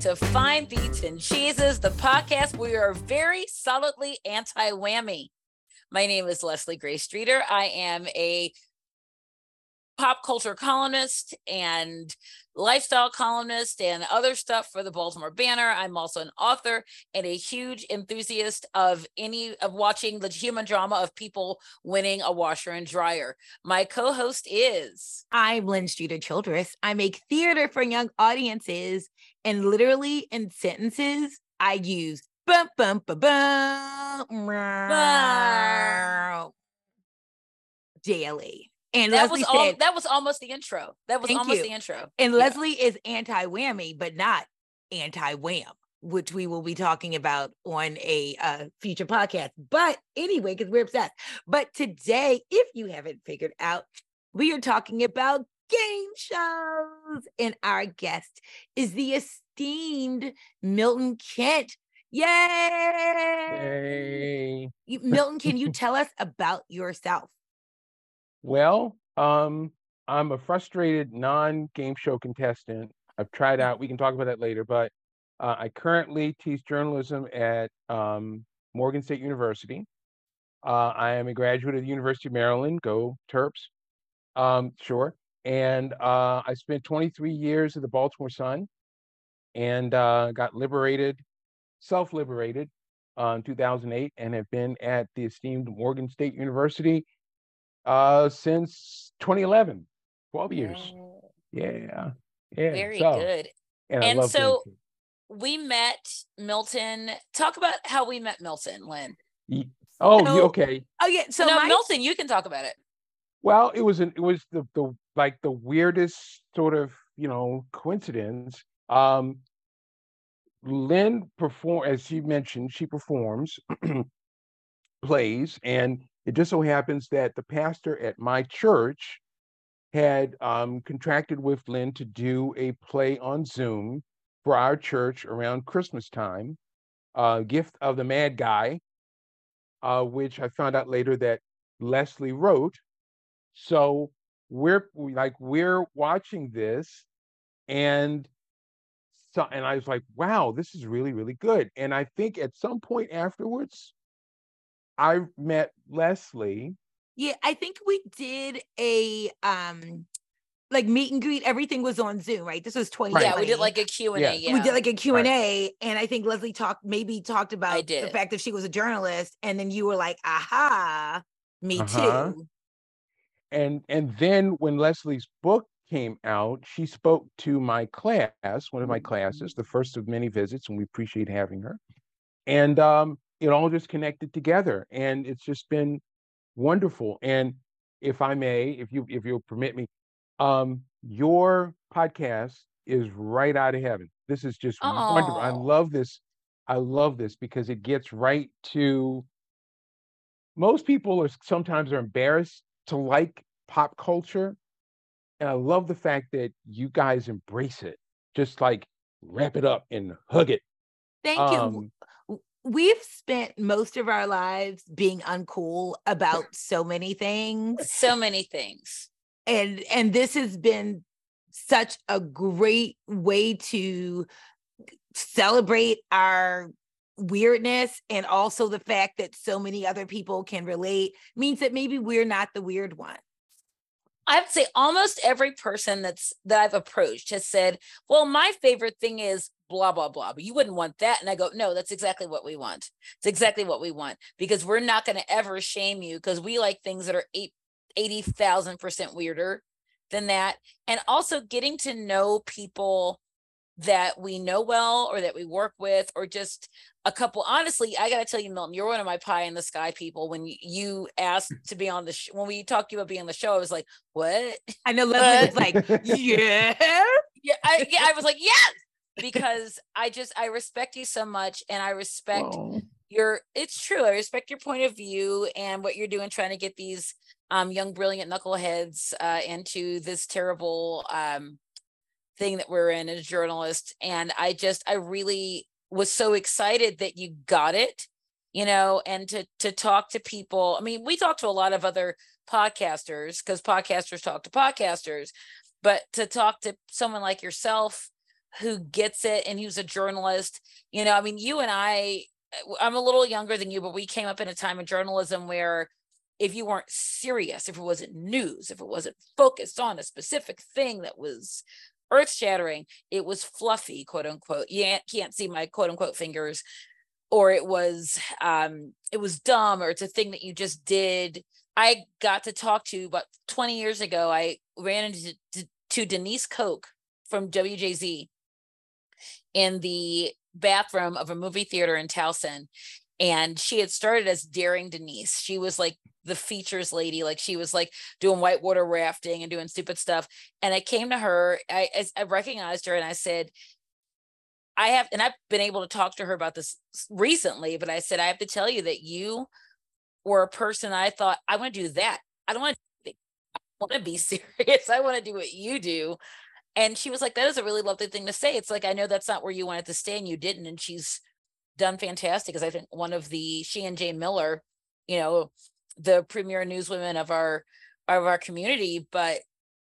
to Fine Beats and Cheeses, the podcast we are very solidly anti whammy. My name is Leslie Gray Streeter. I am a pop culture columnist and lifestyle columnist and other stuff for the Baltimore Banner. I'm also an author and a huge enthusiast of any of watching the human drama of people winning a washer and dryer. My co-host is I'm Lynn Streeter Childress. I make theater for young audiences and literally in sentences I use bum bum bum bum daily. And that Leslie was all, said, that was almost the intro. That was almost you. the intro. and Yeah. Leslie is anti whammy, but not anti wham, which we will be talking about on a uh, future podcast. But anyway, because we're obsessed. But today, if you haven't figured out, we are talking about game shows, and our guest is the esteemed Milton Kent. Yay! You- Milton, can you tell us about yourself? Well, um, I'm a frustrated non-game show contestant. I've tried out. We can talk about that later, but uh, I currently teach journalism at um, Morgan State University. Uh, I am a graduate of the University of Maryland. Go Terps! Um, sure. And uh, I spent 23 years at the Baltimore Sun, and uh, got liberated, self-liberated, uh, in 2008, and have been at the esteemed Morgan State University uh since 2011 12 years yeah yeah Very so, good. and, And so- We met Milton. Talk about how we met Milton, Lynn. Ye- oh So- okay Oh yeah, so no, my Milton, you can talk about it. Well it was an it was the the like the weirdest sort of you know coincidence um lynn perform as she mentioned she performs plays and it just so happens that the pastor at my church had um, contracted with lynn to do a play on zoom for our church around christmas time uh, gift of the magi uh, which i found out later that leslie wrote so we're we- like we're watching this and so and I was like, wow, this is really, really good. And I think at some point afterwards, I met Leslie. Yeah, I think we did a um like meet and greet. Everything was on Zoom, right? This was 2020. Yeah, we did like a Q and A. Yeah. Yeah, we did like a Q&A and I think Leslie talked maybe talked about the fact that she was a journalist and then you were like, "Aha, me Uh-huh. too." And and then when Leslie's book came out, she spoke to my class, one of my classes, the first of many visits, and we appreciate having her. And um, it all just connected together, and it's just been wonderful. And if I may, if you if you'll permit me, um, your podcast is right out of heaven. This is just wonderful. I love this. I love this because it gets right to most people are sometimes are embarrassed to like pop culture. And I love the fact that you guys embrace it. Just like wrap it up and hug it. Thank you. Um, W- We've spent most of our lives being uncool about so many things. so many things. and and this has been such a great way to celebrate our weirdness and also the fact that so many other people can relate means that maybe we're not the weird one I would say almost every person that's that I've approached has said, "Well, my favorite thing is blah blah blah," but you wouldn't want that. And I go, "No, that's exactly what we want. It's exactly what we want because we're not going to ever shame you because we like things that are eight, 80,000 percent weirder than that, and also getting to know people that we know well or that we work with or just a couple honestly i gotta tell you milton you're one of my pie in the sky people. When you, asked to be on the sh- when we talked to you about being on the show i was like what? I know leslie was like yeah? Yeah I, yeah I was like yes! Because i just i respect you so much and i respect well, your it's true i respect your point of view and what you're doing trying to get these um young brilliant knuckleheads uh into this terrible um thing that we're in as journalists. and i just i really was so excited that you got it you know and to to talk to people i mean we talk to a lot of other podcasters because podcasters talk to podcasters but to talk to someone like yourself who gets it and who's a journalist. You know, I mean, you and I, uh, I'm a little younger than you, but we came up in a time of journalism where if you weren't serious, if it wasn't news, if it wasn't focused on a specific thing that was earth shattering, it was fluffy, quote unquote. You can't see my quote unquote fingers, or it was um it was dumb, or it's a thing that you just did. I got to talk to about 20 years ago. I ran into to, Denise Koch from WJZ in the bathroom of a movie theater in Towson. And she had started as Daring Denise. She was like the features lady like she was like doing whitewater rafting and doing stupid stuff and i came to her i i recognized her and i said i have and i've been able to talk to her about this recently but i said i have to tell you that you were a person i thought i want to do that. I don't want to want to be serious. I want to do what you do. And she was like that is a really lovely thing to say. It's like i know that's not where you wanted to stay and you didn't and she's done fantastic because i think one of the she and jay miller you know the premier newswomen of our of our community, but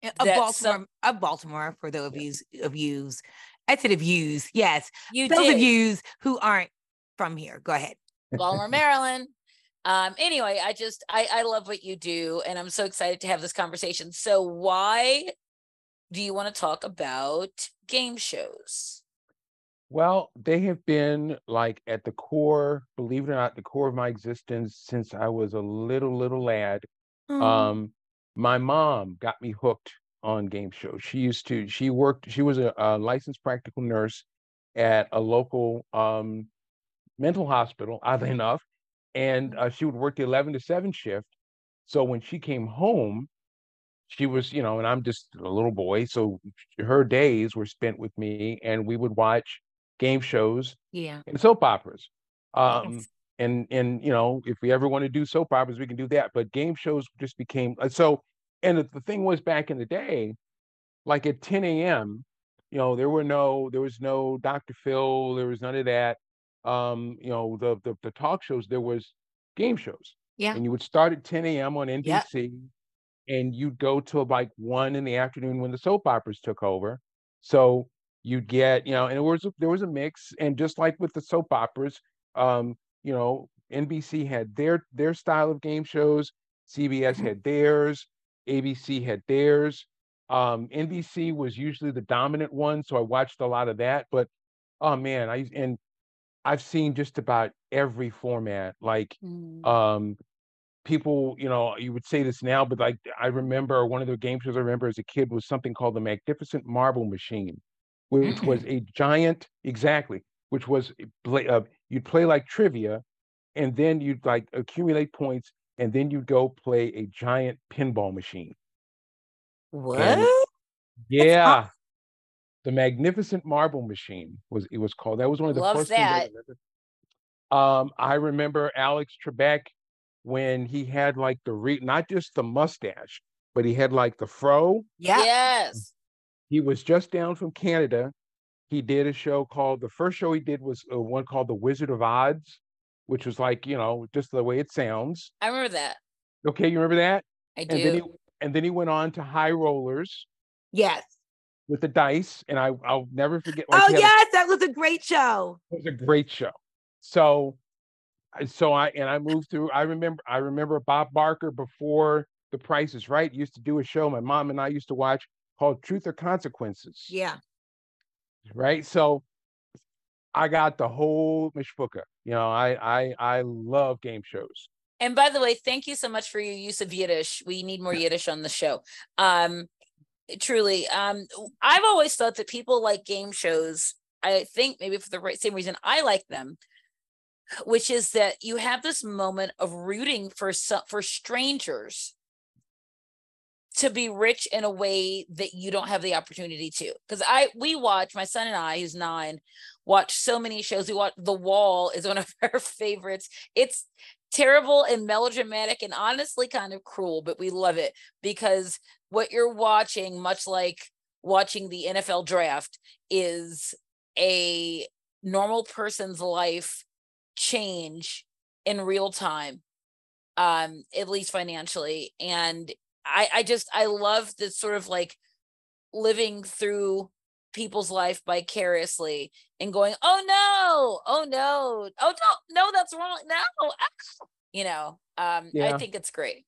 of Baltimore, some, of Baltimore for those of you of yous, I said of yous, yes, you those did. of yous who aren't from here. Go ahead, Baltimore, Maryland. Um, anyway, I just I I love what you do, and I'm so excited to have this conversation. So, why do you want to talk about game shows? Well, they have been like at the core, believe it or not, the core of my existence since I was a little, little lad. Mm. Um, my mom got me hooked on game shows. She used to, she worked, she was a, a licensed practical nurse at a local um, mental hospital, oddly enough. And uh, she would work the 11 to 7 shift. So when she came home, she was, you know, and I'm just a little boy. So her days were spent with me, and we would watch game shows, yeah, and soap operas. Um, yes. and and you know, if we ever want to do soap operas, we can do that. But game shows just became uh, so. And the, the thing was back in the day, like at 10 a.m., you know, there were no, there was no Dr. Phil, there was none of that. Um, you know, the the, the talk shows, there was game shows. Yeah. And you would start at 10 a.m. on NBC. Yep. And you'd go till like one in the afternoon when the soap operas took over. So you'd get you know and it was there was a mix and just like with the soap operas um you know nbc had their their style of game shows cbs mm-hmm. had theirs abc had theirs um nbc was usually the dominant one so i watched a lot of that but oh man i and i've seen just about every format like mm. um people you know you would say this now but like i remember one of the game shows i remember as a kid was something called the magnificent marble machine which was a giant exactly which was play, uh, you'd play like trivia and then you'd like accumulate points and then you'd go play a giant pinball machine. What? And, yeah. the magnificent marble machine was it was called. That was one of the Love first that. things I um i remember alex trebek when he had like the re not just the mustache but he had like the fro. Yeah yes he was just down from Canada. He did a show called the first show he did was uh, one called The Wizard of Odds, which was like you know just the way it sounds. I remember that. Okay, you remember that? I do. And then he, and then he went on to High Rollers. Yes. With the dice, and I I'll never forget. Like oh yes, a, that was a great show. It was a great show. So, so I and I moved through. I remember I remember Bob Barker before The Price is Right used to do a show. My mom and I used to watch called Truth or Consequences. Yeah. Right. So I got the whole mishpucha. You know, I I I love game shows. And by the way, thank you so much for your use of Yiddish. We need more Yiddish on the show. Um, truly, um, I've always thought that people like game shows. I think maybe for the right, same reason I like them, which is that you have this moment of rooting for some, for strangers to be rich in a way that you don't have the opportunity to. Because I we watch my son and I, who's nine, watch so many shows. We watch The Wall is one of our favorites. It's terrible and melodramatic and honestly kind of cruel, but we love it because what you're watching, much like watching the NFL draft, is a normal person's life change in real time um at least financially and I I just I love this sort of like living through people's life vicariously and going, oh no, oh no, oh no, no, that's wrong. No, you know, um, Yeah. I think it's great.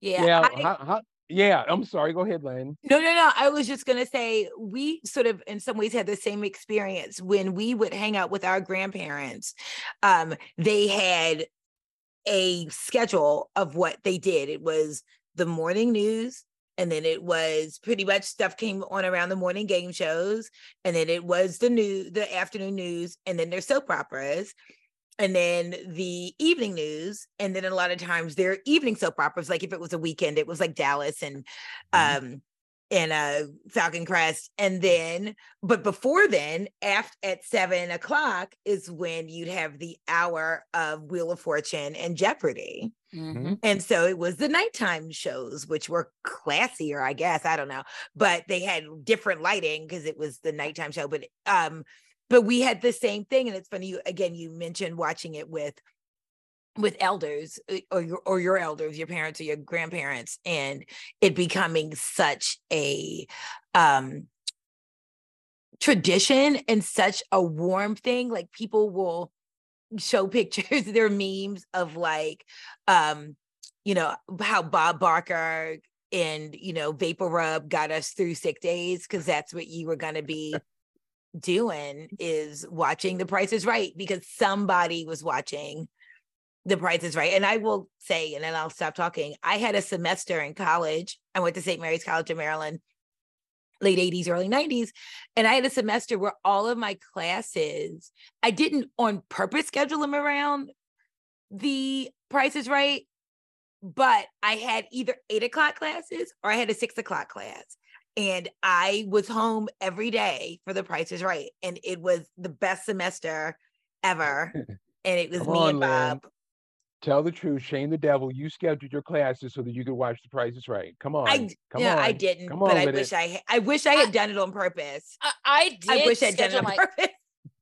Yeah. Yeah, I- how, how, yeah. I'm sorry. Go ahead, Len. No, no, no. I was just going to say we sort of, in some ways, had the same experience when we would hang out with our grandparents. Um, they had a schedule of what they did. It was the morning news, and then it was pretty much stuff came on around the morning game shows, and then it was the new the afternoon news, and then their soap operas. And then the evening news, and then a lot of times their evening soap operas, like if it was a weekend, it was like Dallas and Mhm. um and uh Falcon Crest. And then, but before then, after at seven o'clock is when you'd have the hour of Wheel of Fortune and Jeopardy. Mhm. And so it was the nighttime shows, which were classier, I guess. I don't know. But they had different lighting because it was the nighttime show. But um, but we had the same thing. And it's funny, you again, you mentioned watching it with with elders uh, or your or your elders, your parents or your grandparents, and it becoming such a um tradition and such a warm thing. Like people will show pictures, their memes of like um, you know, how Bob Barker and you know Vapor Rub got us through sick days because that's what you were gonna be doing is watching The Price is Right because somebody was watching The Price is Right. And I will say, and then I'll stop talking. I had a semester in college. I went to St. Mary's College in Maryland, late 80s, early 90s. And I had a semester where all of my classes, I didn't on purpose schedule them around The Price is Right, but I had either eight o'clock classes or I had a six o'clock class and I was home every day for the Price is Right, and it was the best semester ever. And it was Come me on, and. Bob. Tell the truth. Shame the devil. You scheduled your classes so that you could watch The Price is Right. Come on. I d- Come yeah, on. I didn't, Come but on I wish it. I I wish I had done it on purpose. I, I did I wish I'd done it schedule on my purpose.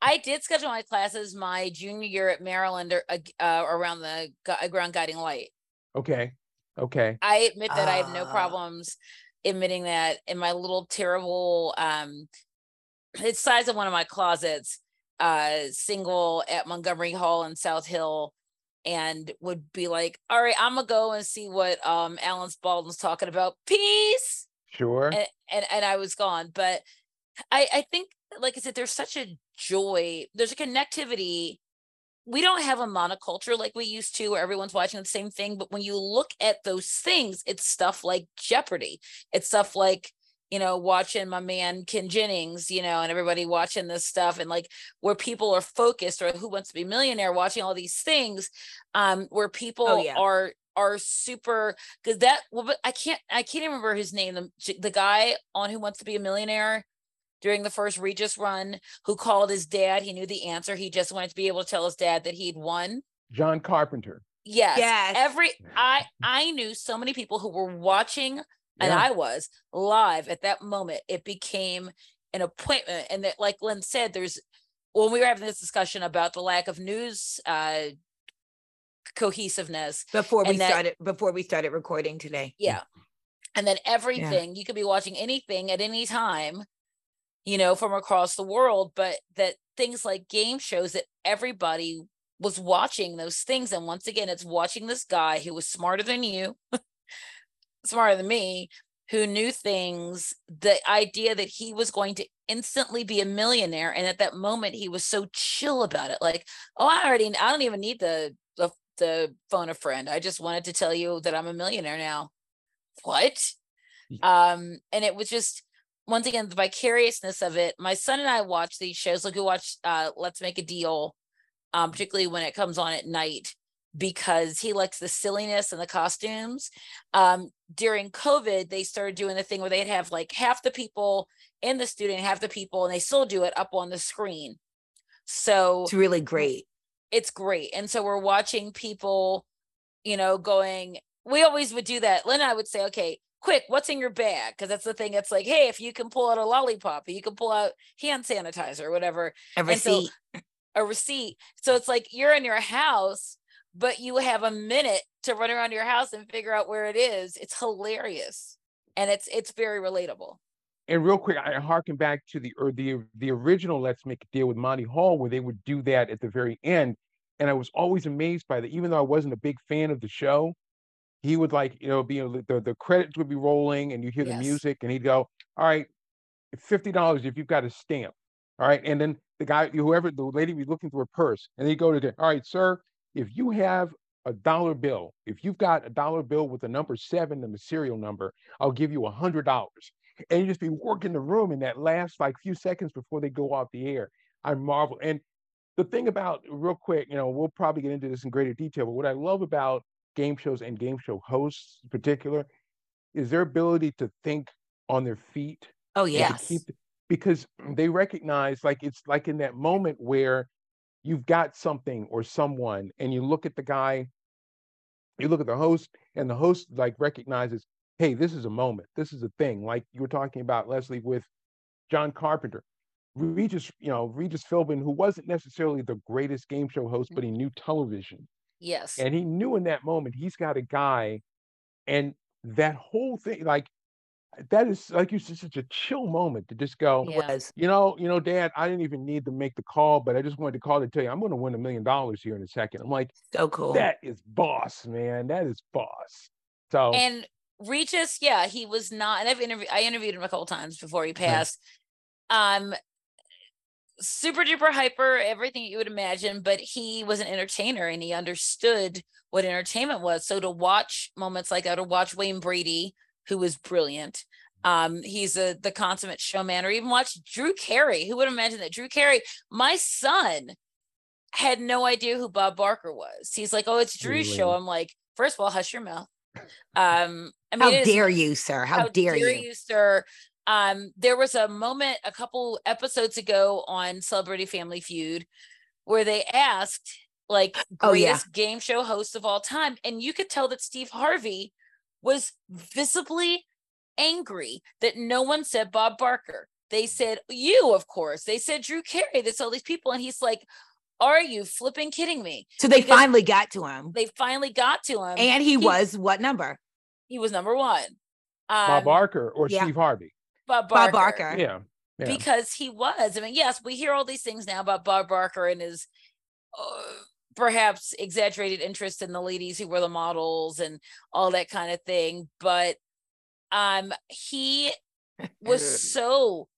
I did schedule my classes my junior year at Maryland or, uh, uh, around the gu- ground guiding light. Okay. Okay. I admit that I have no Ah. problems admitting that in my little terrible um it's size of one of my closets, uh single at Montgomery Hall in South Hill and would be like, all right, I'm gonna go and see what um Alan Spaulding's talking about. Peace. Sure. And, and and I was gone. But I I think like I said, there's such a joy, there's a connectivity we don't have a monoculture like we used to where everyone's watching the same thing but when you look at those things it's stuff like jeopardy it's stuff like you know watching my man ken jennings you know and everybody watching this stuff and like where people are focused or who wants to be a millionaire watching all these things um where people yeah. are are super because that well but i can't i can't even remember his name the, the guy on who wants to be a millionaire during the first Regis run who called his dad. He knew the answer. He just wanted to be able to tell his dad that he'd won. John Carpenter. Yes. Yes. Every I I knew so many people who were watching and I was live at that moment. It became an appointment. And that like Lynn said, there's when we were having this discussion about the lack of news uh cohesiveness. Before we that- started before we started recording today. Yeah. And then everything you could be watching anything at any time, you know, from across the world, but that things like game shows that everybody was watching those things. And once again, it's watching this guy who was smarter than you, smarter than me, who knew things, the idea that he was going to instantly be a millionaire. And at that moment, he was so chill about it. Like, oh, I already, I don't even need the, the, the phone a friend. I just wanted to tell you that I'm a millionaire now. What? Um, and it was just once again the vicariousness of it. My son and I watch these shows. Like we watch uh Let's Make a Deal, um, particularly when it comes on at night, because he likes the silliness and the costumes. Um, during COVID, they started doing the thing where they'd have like half the people in the studio, and half the people, and they still do it up on the screen. So It's really great. it's great. And so we're watching people, you know, going, we always would do that. Lynn and I would say, okay, quick, what's in your bag? Because that's the thing. It's like, hey, if you can pull out a lollipop, you can pull out hand sanitizer or whatever, A And so- receipt. a receipt. So it's like you're in your house, but you have a minute to run around your house and figure out where it is. It's hilarious. And it's it's very relatable. and real quick, I harken back to the or the the original Let's Make a Deal with Monty Hall, where they would do that at the very end, and I was always amazed by that. Even though I wasn't a big fan of the show, he would like you know be the the credits would be rolling, and you hear yes. the music, and he'd go, "All right, fifty dollars if you've got a stamp." All right, and then the guy, whoever the lady be looking through her purse, and they go to the, all right, sir, if you have a dollar bill, if you've got a dollar bill with the number seven and the serial number, I'll give you a hundred dollars and you just be working the room in that last like few seconds before they go off the air. I marvel. And the thing about real quick, you know, we'll probably get into this in greater detail, but what I love about game shows and game show hosts in particular is their ability to think on their feet. Oh yes. Keep, because they recognize like it's like in that moment where you've got something or someone and you look at the guy you look at the host and the host like recognizes hey, this is a moment. This is a thing. Like you were talking about, Leslie, with John Carpenter. Regis, you know, Regis Philbin, who wasn't necessarily the greatest game show host, but he mm-hmm. knew television. Yes. And he knew in that moment he's got a guy, and that whole thing, like that is like you said, such a chill moment to just go, yes. you know, you know, Dad, I didn't even need to make the call, but I just wanted to call to tell you I'm going to win a million dollars here in a second. I'm like, so cool. That is boss, man. That is boss. So and Regis, yeah, he was not, and I've interviewed I interviewed him a couple times before he passed. Um super duper hyper, everything you would imagine, but he was an entertainer and he understood what entertainment was. So to watch moments like that, to watch Wayne Brady, who was brilliant. Um, he's a the consummate showman, or even watch Drew Carey. Who would imagine that Drew Carey, my son, had no idea who Bob Barker was. He's like, Oh, it's Drew's really? show. I'm like, first of all, hush your mouth. Um, I mean, how dare you, sir? How, how dare, dare, you? you, sir? Um, there was a moment a couple episodes ago on Celebrity Family Feud where they asked like greatest oh, yeah. game show host of all time, and you could tell that Steve Harvey was visibly angry that no one said Bob Barker. They said you, of course. They said Drew Carey. That's all these people, and he's like, are you flipping kidding me? So they because finally got to him. They finally got to him. And he, he was what number? He was number one. Um, Bob Barker or yeah. Steve Harvey? Bob Barker. Bob Barker. Yeah. yeah. Because he was. I mean, yes, we hear all these things now about Bob Barker and his uh, perhaps exaggerated interest in the ladies who were the models and all that kind of thing. But um, he was so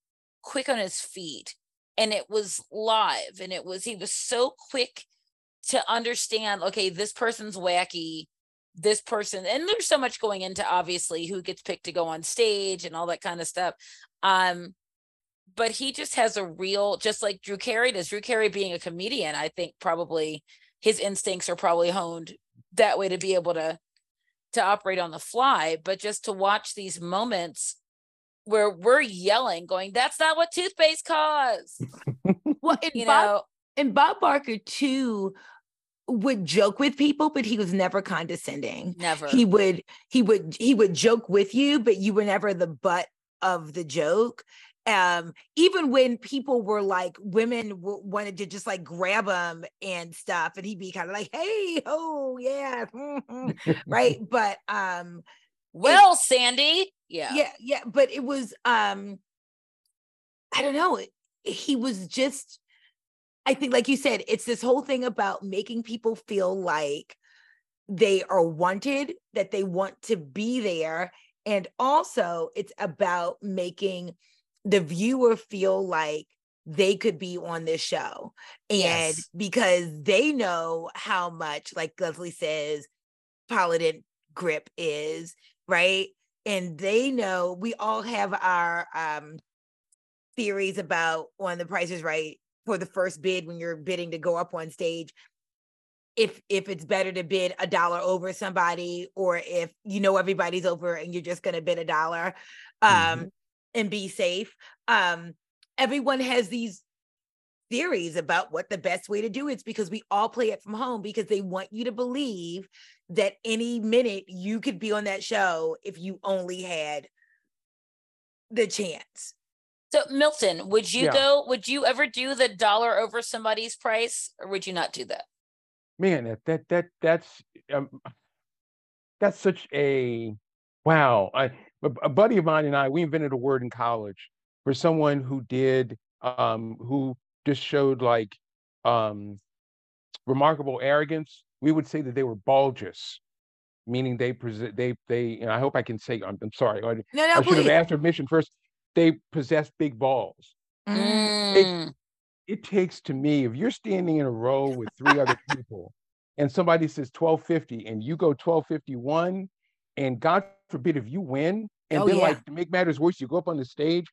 quick on his feet and it was live and it was he was so quick to understand okay this person's wacky this person and there's so much going into obviously who gets picked to go on stage and all that kind of stuff um but he just has a real just like drew carey does drew carey being a comedian i think probably his instincts are probably honed that way to be able to to operate on the fly but just to watch these moments where we're yelling, going, "That's not what toothpaste costs." well, and you Bob, know, and Bob Barker too would joke with people, but he was never condescending. Never. He would he would he would joke with you, but you were never the butt of the joke. Um, even when people were like women w- wanted to just like grab him and stuff, and he'd be kind of like, "Hey, oh yeah," right. But um, well, it, Sandy, yeah, yeah, yeah. But it was, um, I don't know. He was just, I think, like you said, it's this whole thing about making people feel like they are wanted, that they want to be there, and also it's about making the viewer feel like they could be on this show and yes. because they know how much like leslie says paladin grip is right? And they know we all have our um theories about on the prices right for the first bid when you're bidding to go up on stage if if it's better to bid a dollar over somebody or if you know everybody's over and you're just going to bid a dollar um mm-hmm. And be safe um everyone has these theories about what the best way to do it is because we all play it from home because they want you to believe that any minute you could be on that show if you only had the chance. So Milton, would you yeah. go? Would you ever do the dollar over somebody's price, or would you not do that? Man, that that, that that's um, that's such a wow. I a, a buddy of mine and I, we invented a word in college for someone who did, um, who just showed like um, remarkable arrogance. We would say that they were bulges, meaning they present, they, they, and I hope I can say, I'm, I'm sorry. I, No, no, I should have asked permission first. They possess big balls. Mm. Mm. It takes to me, if you're standing in a row with three other people and somebody says 1250 and you go 1251, and God forbid if you win, and Oh, then yeah. like to make matters worse, you go up on the stage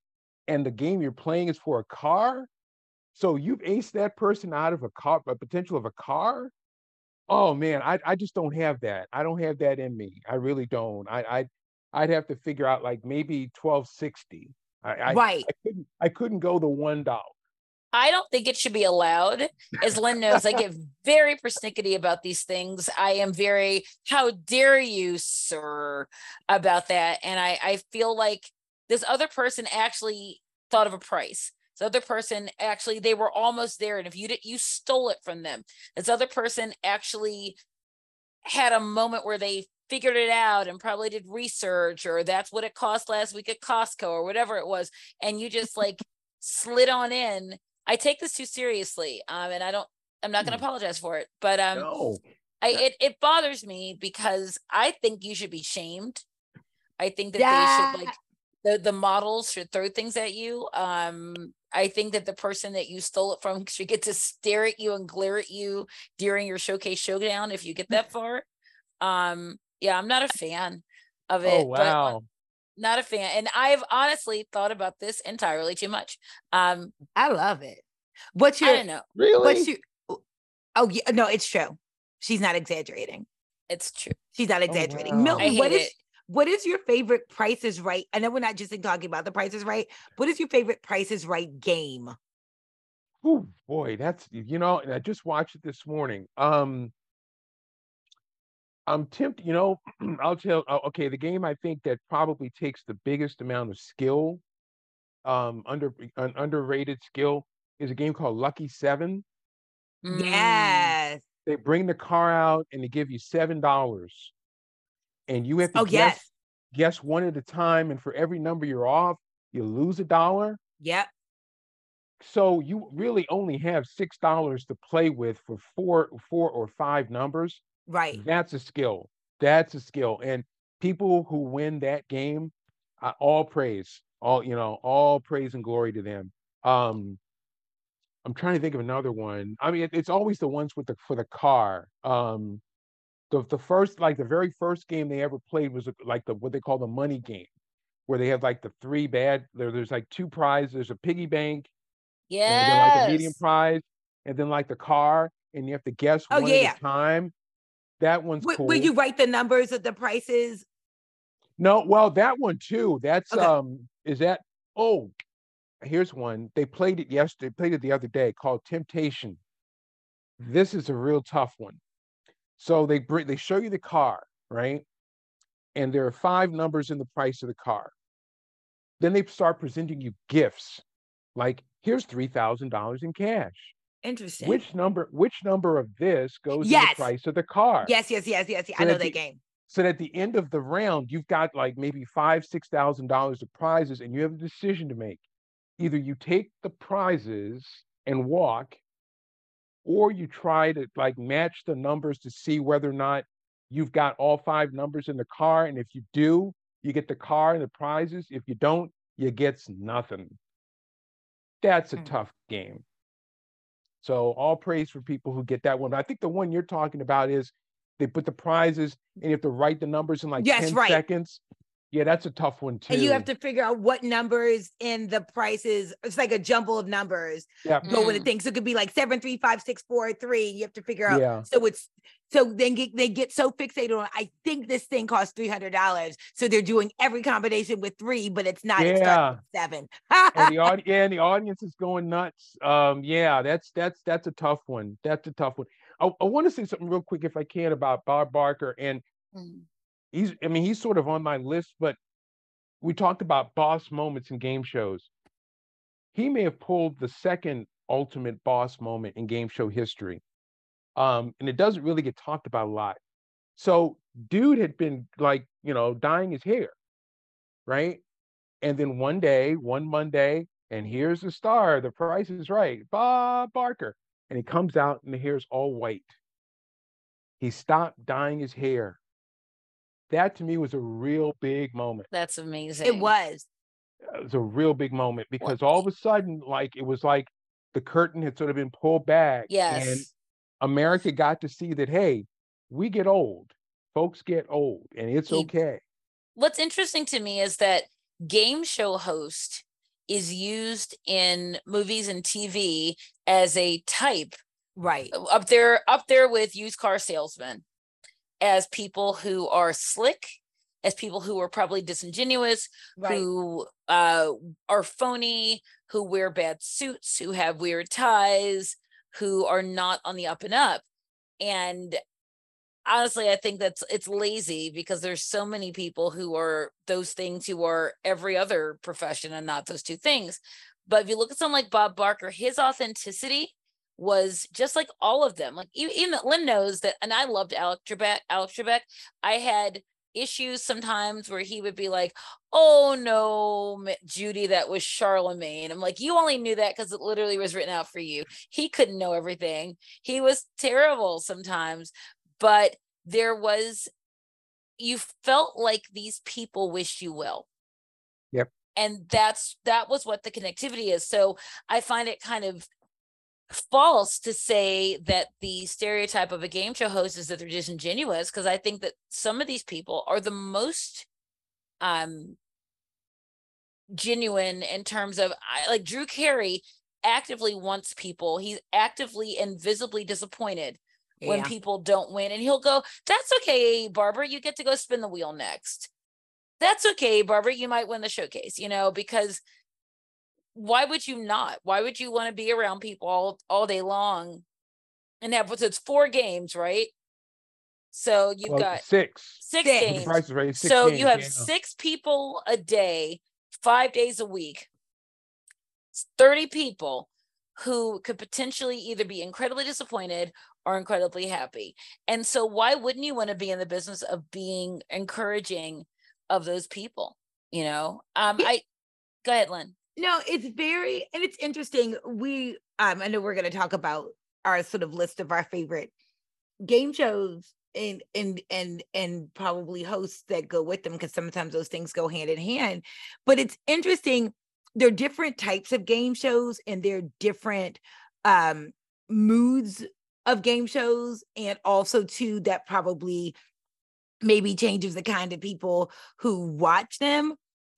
and the game you're playing is for a car. So you've aced that person out of a car, a potential of a car. Oh man, I, I just don't have that. I don't have that in me. I really don't. I I I'd have to figure out like maybe 1260. I, I right. I couldn't I couldn't go the one dollar. I don't think it should be allowed. As Lynn knows, I get very persnickety about these things. I am very, how dare you, sir, about that. And I, I feel like this other person actually thought of a price. This other person actually, they were almost there. And if you did, you stole it from them. This other person actually had a moment where they figured it out and probably did research or that's what it cost last week at Costco or whatever it was. And you just like slid on in. I take this too seriously. Um, and I don't, I'm not going to Hmm. apologize for it, but um, No. I, it, it bothers me because I think you should be shamed. I think that Yeah. they should like the, the models should throw things at you. Um, I think that the person that you stole it from should get to stare at you and glare at you during your showcase showdown if you get that far. Um, yeah, I'm not a fan of it. Oh but, uh, wow. Not a fan. And I've honestly thought about this entirely too much. Um, I love it. What's I don't know. Really? what's your oh yeah, no, it's true. She's not exaggerating. It's true. She's not exaggerating. wow. Milton, I hate it. what is your favorite prices right? I know we're not just talking about the prices right. What is your favorite prices right game? Oh boy, that's you know, and I just watched it this morning. Um I'm tempted, you know, I'll tell oh, okay, the game I think that probably takes the biggest amount of skill, um, under an underrated skill is a game called Lucky Seven. Mm, Yes. They bring the car out and they give you seven dollars. And you have to Oh guess, yes. guess one at a time, and for every number you're off, you lose a dollar. Yep. So you really only have six dollars to play with for four, four or five numbers. Right. That's a skill. That's a skill. And people who win that game, uh, all praise, all you know, all praise and glory to them. Um, I'm trying to think of another one. I mean, it, it's always the ones with the for the car. Um, the the first, like the very first game they ever played was like the what they call the money game, where they have like the three bad. There, there's like two prizes. There's a piggy bank, Yeah. like a medium prize, and then like the car, and you have to guess Oh, one yeah. at a time. That one's Will, cool. will you write the numbers of the prices? No, well, that one too. That's Okay. um, is that? Oh, here's one. They played it yesterday. Played it the other day. Called Temptation. This is a real tough one. So they bring they show you the car, right? And there are five numbers in the price of the car. Then they start presenting you gifts, like here's three thousand dollars in cash. Interesting. Which number? Which number of this goes in Yes. the price of the car? yes, yes, yes, yes. yes. I know that the- game. So at the end of the round, you've got like maybe five, six thousand dollars of prizes, and you have a decision to make. Either you take the prizes and walk, or you try to like match the numbers to see whether or not you've got all five numbers in the car. And if you do, you get the car and the prizes. If you don't, you gets nothing. That's a Hmm. tough game. So all praise for people who get that one. But I think the one you're talking about is they put the prizes and you have to write the numbers in like Yes, 10 right. seconds. Yeah, that's a tough one too. And you have to figure out what numbers in the prices. It's like a jumble of numbers yeah, go with the Mm. thing. So it could be like seven, three, five, six, four, three. You have to figure out. yeah. So it's so then get, they get so fixated on. I think this thing costs three hundred dollars, so they're doing every combination with three, but it's not. It starts seven. and the audi- yeah, and the audience is going nuts. Um, yeah, that's that's that's a tough one. That's a tough one. I, I want to say something real quick, if I can, about Bob Barker. And Mm. He's, I mean, he's sort of on my list, but we talked about boss moments in game shows. He may have pulled the second ultimate boss moment in game show history. Um, and it doesn't really get talked about a lot. So, dude had been like, you know, dyeing his hair, right? And then one day, one Monday, and here's the star, the price is right, Bob Barker. And he comes out and the hair's all white. He stopped dyeing his hair. That to me was a real big moment. That's amazing. It was. It was a real big moment because all of a sudden, like it was like the curtain had sort of been pulled back. Yes. And America got to see that, hey, we get old. Folks get old and it's okay. What's interesting to me is that game show host is used in movies and TV as a type Right. up there up there with used car salesmen as people who are slick as people who are probably disingenuous Right. who uh, are phony who wear bad suits who have weird ties who are not on the up and up and honestly i think that's it's lazy because there's so many people who are those things who are every other profession and not those two things but if you look at someone like bob barker his authenticity was just like all of them like even lynn knows that and i loved alex trebek alex trebek. I had issues sometimes where he would be like oh no judy that was charlemagne. I'm like you only knew that because it literally was written out for you. He couldn't know everything. He was terrible sometimes but there was you felt like these people wished you well. Yep. and that's that was what the connectivity is. So i find it kind of false to say that the stereotype of a game show host is that they're disingenuous because i think that some of these people are the most um genuine in terms of I, like drew carey actively wants people he's actively and visibly disappointed when Yeah. people don't win and he'll go that's okay barbara you get to go spin the wheel next that's okay barbara you might win the showcase you know because why would you not why would you want to be around people all, all day long and have so it's four games right so you've Well, got six. six six. Games right. Six so games, you have yeah. six people a day five days a week s- 30 people who could potentially either be incredibly disappointed or incredibly happy and so why wouldn't you want to be in the business of being encouraging of those people you know um i go ahead lynn No, it's very and it's interesting. We um I know we're gonna talk about our sort of list of our favorite game shows and and and and probably hosts that go with them because sometimes those things go hand in hand. But it's interesting. There are different types of game shows and there are different um moods of game shows and also too that probably maybe changes the kind of people who watch them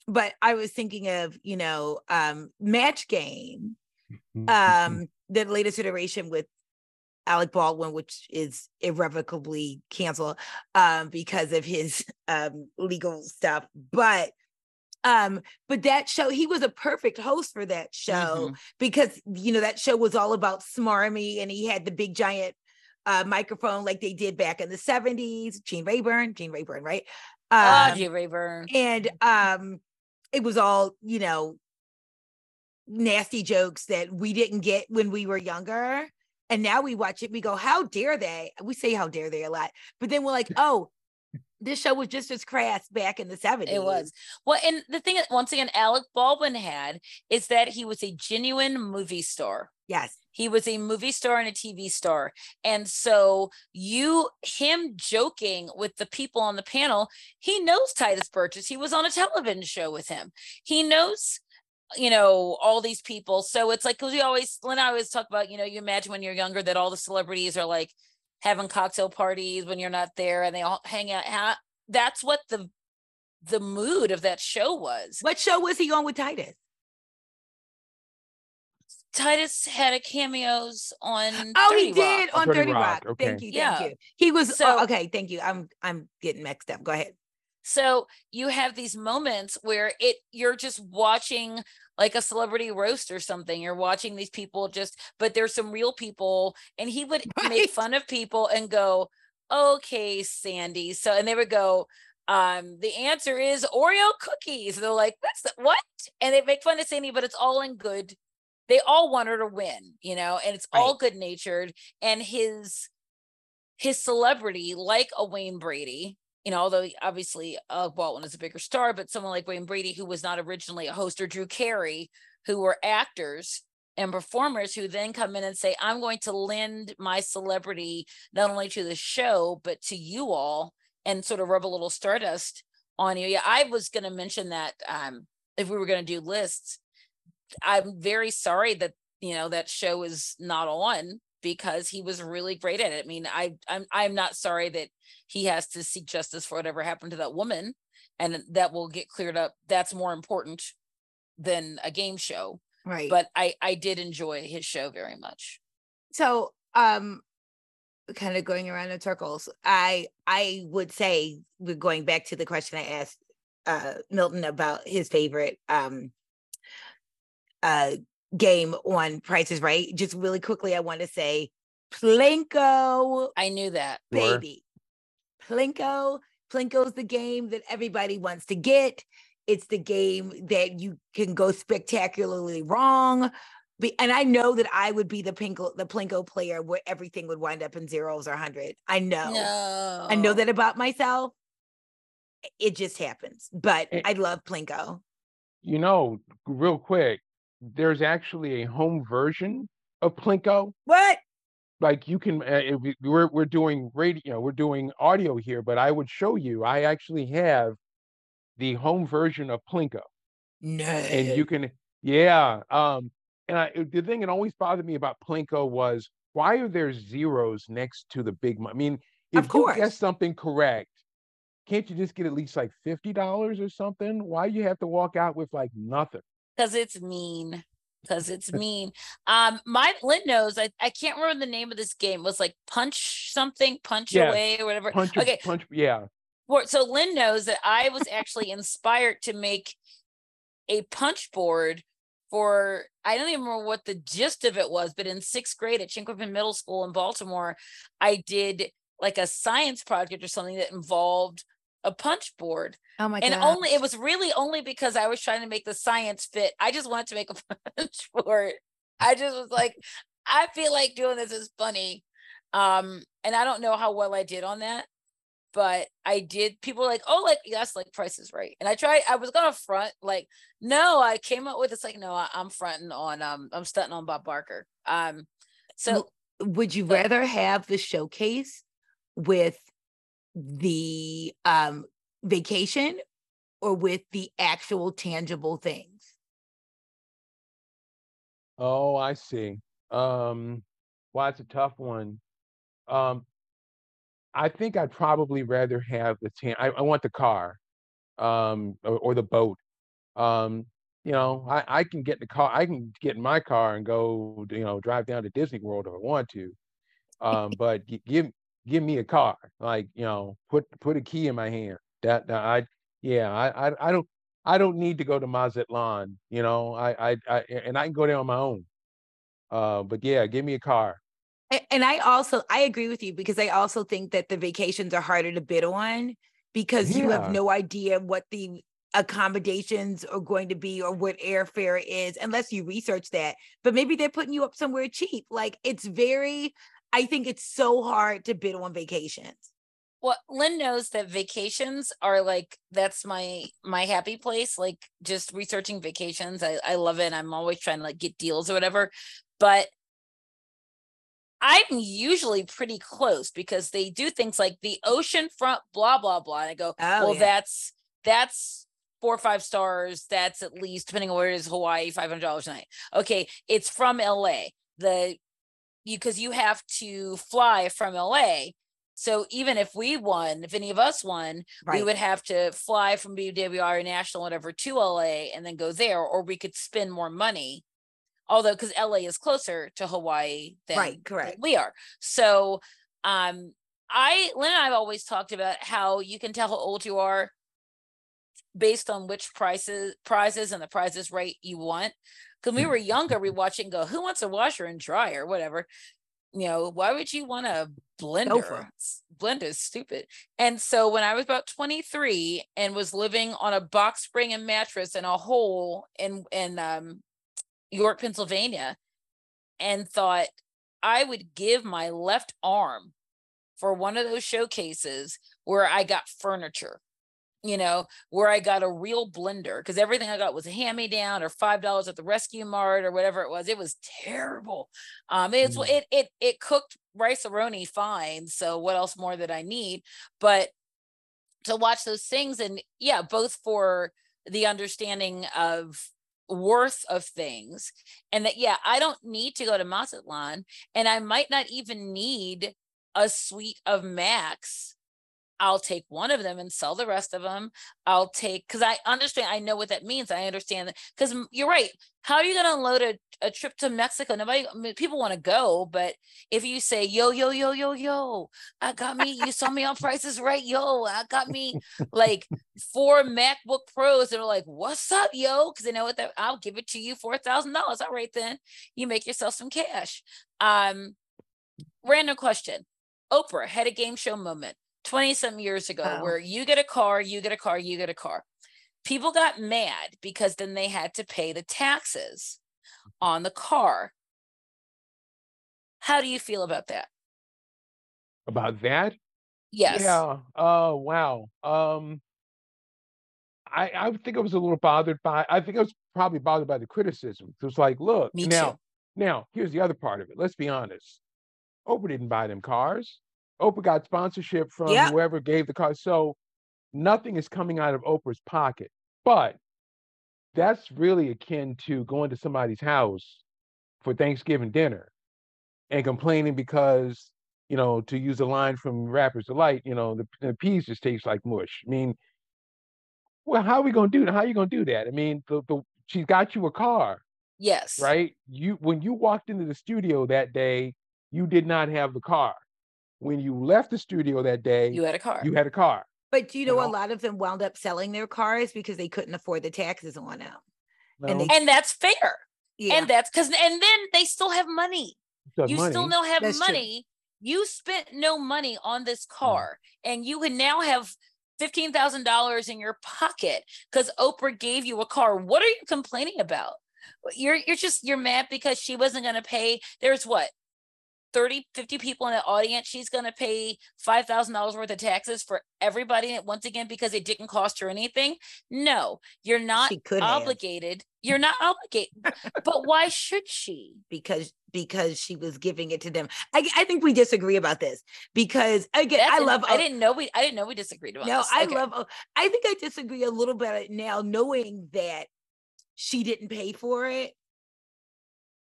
but I was thinking of, you know, um, Match Game, Mm-hmm. um, the latest iteration with Alec Baldwin, which is irrevocably canceled um, because of his um, legal stuff. But um, but that show, he was a perfect host for that show Mhm. because you know that show was all about smarmy, and he had the big giant uh, microphone like they did back in the seventies. Gene Rayburn, Gene Rayburn, right? oh Um, Jay rayburn and um it was all you know nasty jokes that we didn't get when we were younger and now we watch it we go how dare they we say how dare they a lot but then we're like oh this show was just as crass back in the 70s It was. Well, and the thing that once again Alec Baldwin had is that he was a genuine movie star. Yes He was a movie star and a TV star. And so you him joking with the people on the panel, he knows Tituss Burgess. He was on a television show with him. He knows you know all these people so it's like because we always Lynn I always talk about you know you imagine when you're younger that all the celebrities are like having cocktail parties when you're not there and they all hang out that's what the the mood of that show was what show was he on with tituss tituss had a cameos on oh he 30 Rock. did On on 30 30 rock, Rock, okay. thank you thank Yeah. you he was So- oh, okay thank you i'm i'm getting mixed up go ahead So you have these moments where it you're just watching like a celebrity roast or something. You're watching these people just, but there's some real people, and he would Right. make fun of people and go, "Okay, Sandy." So and they would go, um, "The answer is Oreo cookies." They're like, "What's the, what?" And they make fun of Sandy, but it's all in good. They all want her to win, you know, and it's all good natured. And his his celebrity, like a Wayne Brady, you know, although obviously Alec Baldwin is a bigger star, but someone like Wayne Brady, who was not originally a host, or Drew Carey, who were actors and performers who then come in and say, I'm going to lend my celebrity not only to the show, but to you all and sort of rub a little stardust on you. Yeah, I was going to mention that um, if we were going to do lists, I'm very sorry that, you know, that show is not on because he was really great at it. I mean, I I'm I'm not sorry that he has to seek justice for whatever happened to that woman and that will get cleared up. That's more important than a game show. Right. But I I did enjoy his show very much. So, um kind of going around in circles. I I would say we're going back to the question I asked uh Milton about his favorite um uh game on prices right just really quickly i want to say plinko I knew that. Sure. baby plinko plinko's the game that everybody wants to get it's the game that you can go spectacularly wrong and i know that i would be the pinko the plinko player where everything would wind up in zeros or 100 i know No. i know that about myself it just happens but Eh. i love plinko You know, real quick, there's actually a home version of Plinko. what Like you can, uh, if we- we're we're doing radio, we're doing audio here, but I would show you. I actually have the home version of Plinko, no and you can, yeah. Um, and I, the thing that always bothered me about Plinko was why are there zeros next to the big money? I mean, if you guess something correct, can't you just get at least like fifty dollars or something? Why you have to walk out with like nothing? Because it's mean because it's mean. Um my lynn knows I, I can't remember the name of this game it was like punch something punch Yes, away or whatever. Punch, okay. punch, yeah. so lynn knows that i was actually inspired to make a punch board for i don't even remember what the gist of it was but in sixth grade at chinquapin middle school in baltimore i did like a science project or something that involved a punch board oh my and god only it was really only because I was trying to make the science fit. I just wanted to make a punch board. I just was like, I feel like doing this is funny. Um, and I don't know how well I did on that, but I did. People were like, oh, like that's like Price is Right. And I tried. I was gonna front like, no, I came up with it's like, no, I, I'm fronting on um, I'm stunting on Bob Barker. Um, so would you rather have the showcase with the um vacation or with the actual tangible things Oh, I see. Um, well, it's a tough one. Um, I think I'd probably rather have the tan. I, I want the car, um, or, or the boat. Um, you know, I, I can get in the car. I can get in my car and go, you know, drive down to Disney World if I want to. Um, but give give me a car. Like, you know, put put a key in my hand. That, that I, yeah, I, I I don't I don't need to go to Mazatlan. You know, I I, I and I can go there on my own. Uh, but yeah, give me a car. And i also i agree with you because i also think that the vacations are harder to bid on because you have no idea what the accommodations are going to be or what airfare is unless you research that but maybe they're putting you up somewhere cheap like it's very i think it's so hard to bid on vacations well lynn knows that vacations are like that's my my happy place like just researching vacations i, I love it i'm always trying to like get deals or whatever but i'm usually pretty close because they do things like the ocean front blah blah blah and i go Oh, well yeah. that's that's four or five stars that's at least depending on where it is hawaii $500 a night okay it's from la the you because you have to fly from la so even if we won, if any of us won, we would have to fly from BWR National, whatever, to LA and then go there, or we could spend more money. Although, because LA is closer to Hawaii than, Right, than correct. we are. So, um, I Lynn and I have always talked about how you can tell how old you are based on which prices prizes and the prizes rate you want. Because we were younger, we watch it and go, "Who wants a washer and dryer, whatever." You know, why would you want a blender? Blender is stupid. And so when I was about 23 and was living on a box spring and mattress in a hole in in um, York, Pennsylvania, and thought I would give my left arm for one of those showcases where I got furniture you know, where I got a real blender because everything I got was a hand me down or five dollars at the Rescue Mart or whatever it was. It was terrible. Um, it's mm. it it it cooked Rice-A-Roni fine. So what else more did I need? But to watch those things and yeah, both for the understanding of worth of things and that yeah i don't need to go to mazatlan and i might not even need a suite of macs I'll take one of them and sell the rest of them. I'll take because I understand, I know what that means. I understand that because you're right. How are you going to unload a, a trip to Mexico? Nobody, I mean, people want to go, but if you say, yo, yo, yo, yo, yo, I got me, you saw me on prices right, yo, I got me like four MacBook Pros. They're like, what's up, yo? Because they know what that I'll give it to you $4,000. All right, then you make yourself some cash. Um, random question. Oprah had a game show moment 20 some years ago oh. where you get a car, you get a car, you get a car. People got mad because then they had to pay the taxes on the car. How do you feel about that? About that? Yes. Yeah. Oh, wow. Um I, I think I was a little bothered by I think I was probably bothered by the criticism. It was like, look, Me now too. now here's the other part of it. Let's be honest. Oprah didn't buy them cars. Oprah got sponsorship from yep. whoever gave the car. So nothing is coming out of Oprah's pocket. But that's really akin to going to somebody's house for Thanksgiving dinner and complaining because, you know, to use a line from Rapper's Delight, you know, the, the peas just taste like mush. I mean, well, how are we gonna do that? How are you gonna do that? I mean, the, the she's got you a car. Yes. Right? You when you walked into the studio that day, you did not have the car when you left the studio that day, you had a car. You had a car. But you know, you know, a lot of them wound up selling their cars because they couldn't afford the taxes on them. No. And, they, and that's fair. Yeah. And that's because and then they still have money. You money. still don't have that's money. True. You spent no money on this car, mm. and you can now have fifteen thousand dollars in your pocket because Oprah gave you a car. What are you complaining about? You're you're just you're mad because she wasn't going to pay. There's what 30 50 people in the audience she's going to pay $5000 worth of taxes for everybody once again because it didn't cost her anything no you're not obligated have. you're not obligated but why should she because because she was giving it to them I, I think we disagree about this because again That's i love i didn't know we i didn't know we disagreed about no this. i okay. love i think i disagree a little bit now knowing that she didn't pay for it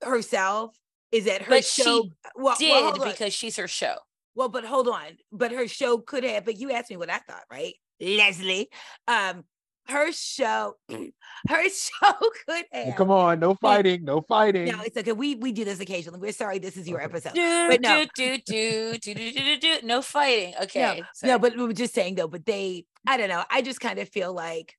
herself is that her but show she well, did well, because she's her show. Well, but hold on. But her show could have, but you asked me what I thought, right? Leslie. Um, her show, her show could have. come on, no fighting, no fighting. No, it's okay. We we do this occasionally. We're sorry, this is your episode. Do, but no. do, do, do, do, do, do, do, no fighting. Okay. No, no, but we were just saying though, but they, I don't know. I just kind of feel like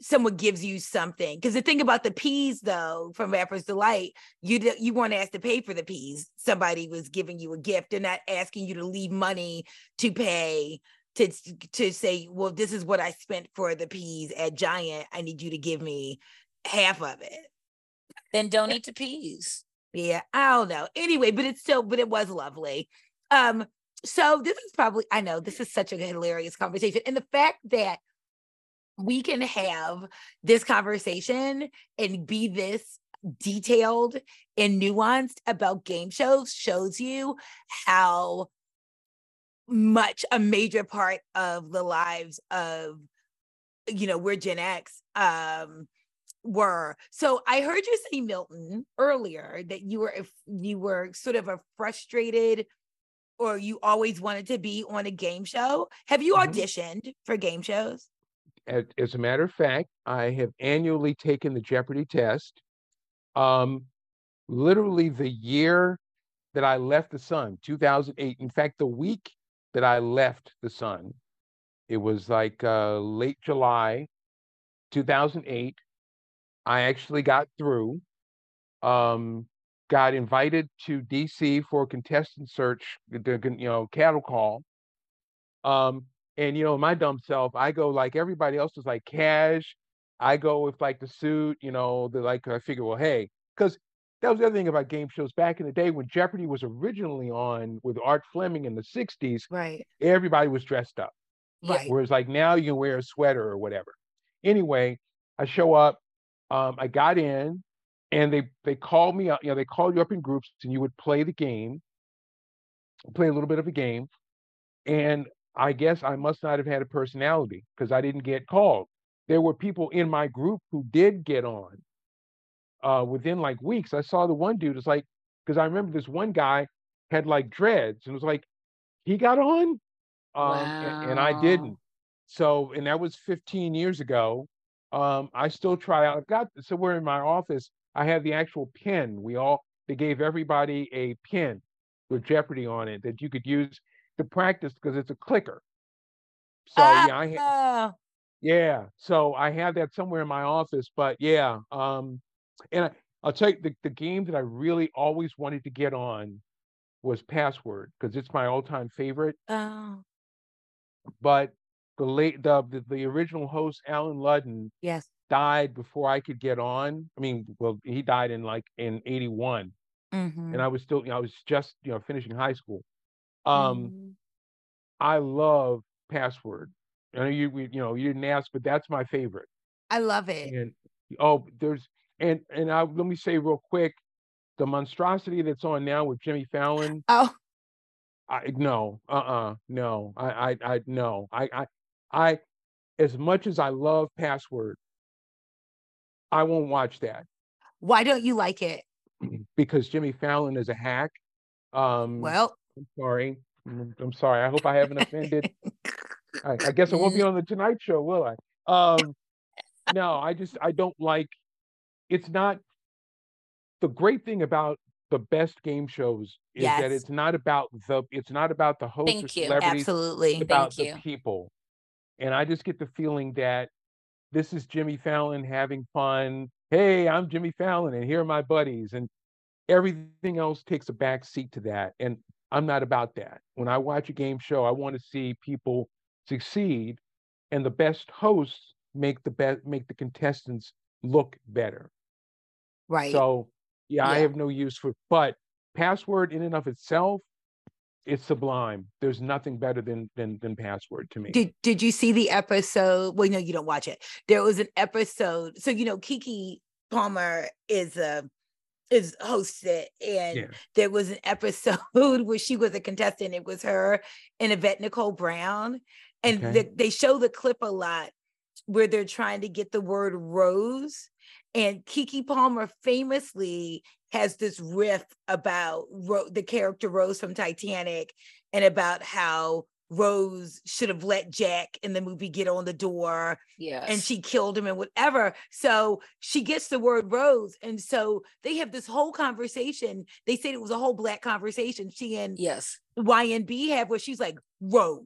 someone gives you something. Because the thing about the peas, though, from Rapper's Delight, you you weren't asked to pay for the peas. Somebody was giving you a gift and not asking you to leave money to pay to to say, well, this is what I spent for the peas at Giant. I need you to give me half of it. Then don't eat the peas. Yeah, I don't know. Anyway, but it's still, but it was lovely. Um, so this is probably, I know this is such a hilarious conversation. And the fact that we can have this conversation and be this detailed and nuanced about game shows shows you how much a major part of the lives of you know we're gen x um were. So i heard you say milton earlier that you were if you were sort of a frustrated or you always wanted to be on a game show. Have you mm-hmm. auditioned for game shows as a matter of fact, I have annually taken the Jeopardy test. Um, literally the year that I left the Sun, 2008. In fact, the week that I left the Sun, it was like uh, late July 2008. I actually got through. Um, got invited to DC for a contestant search, you know cattle call. Um, and you know, my dumb self, I go like everybody else was like cash. I go with like the suit, you know, the like I figure, well, hey, because that was the other thing about game shows back in the day when Jeopardy was originally on with Art Fleming in the 60s, Right. everybody was dressed up. Right. Whereas like now you can wear a sweater or whatever. Anyway, I show up, um, I got in and they they called me up, you know, they called you up in groups and you would play the game, play a little bit of a game. And I guess I must not have had a personality because I didn't get called. There were people in my group who did get on uh, within like weeks. I saw the one dude was like, because I remember this one guy had like dreads and it was like, he got on, um, and, and I didn't. So, and that was 15 years ago. Um, I still try out. I've got somewhere in my office. I have the actual pin. We all they gave everybody a pin with Jeopardy on it that you could use to practice because it's a clicker. So yeah, I ha- Oh, yeah. So I have that somewhere in my office, but yeah. Um, and I, I'll tell you the, the game that I really always wanted to get on was Password because it's my all-time favorite. oh, But the late the, the the original host Allen Ludden yes. died before I could get on. I mean, well, he died in like in '81, Mhm. and I was still, you know, I was just you know finishing high school. Um, Mhm. I love Password. I know you we, you know you didn't ask, but that's my favorite. I love it. And oh, there's and and I let me say real quick, the monstrosity that's on now with Jimmy Fallon. Oh, I no, uh-uh, no, I I I no, I I I as much as I love Password, I won't watch that why don't you like it? because Jimmy Fallon is a hack. Um, Well, I'm sorry. I'm sorry. I hope I haven't offended. I, I guess I won't be on the Tonight Show, will I? Um, no, I just I don't like. It's not the great thing about the best game shows is that it's not about the it's not about the host or Thank you. celebrities. absolutely. It's about Thank the you. people, and I just get the feeling that this is Jimmy Fallon having fun. Hey, I'm Jimmy Fallon, and here are my buddies, and everything else takes a back seat to that. And I'm not about that. When I watch a game show, I want to see people succeed, and the best hosts make the best make the contestants look better. Right. So yeah, I have no use for but password in and of itself, it's sublime. There's nothing better than than than password to me. Did did you see the episode? Well, no, you don't watch it. There was an episode. So you know, Keke Palmer is a is hosted, and Yeah. there was an episode where she was a contestant. It was her and Yvette Nicole Brown, and Okay. the, they show the clip a lot where they're trying to get the word rose. And Keke Palmer famously has this riff about Ro- the character Rose from Titanic and about how Rose should have let Jack in the movie get on the door Yes. and she killed him and whatever. So she gets the word Rose. And so they have this whole conversation. They said it was a whole black conversation. She and yes. YNB have where she's like, Rose.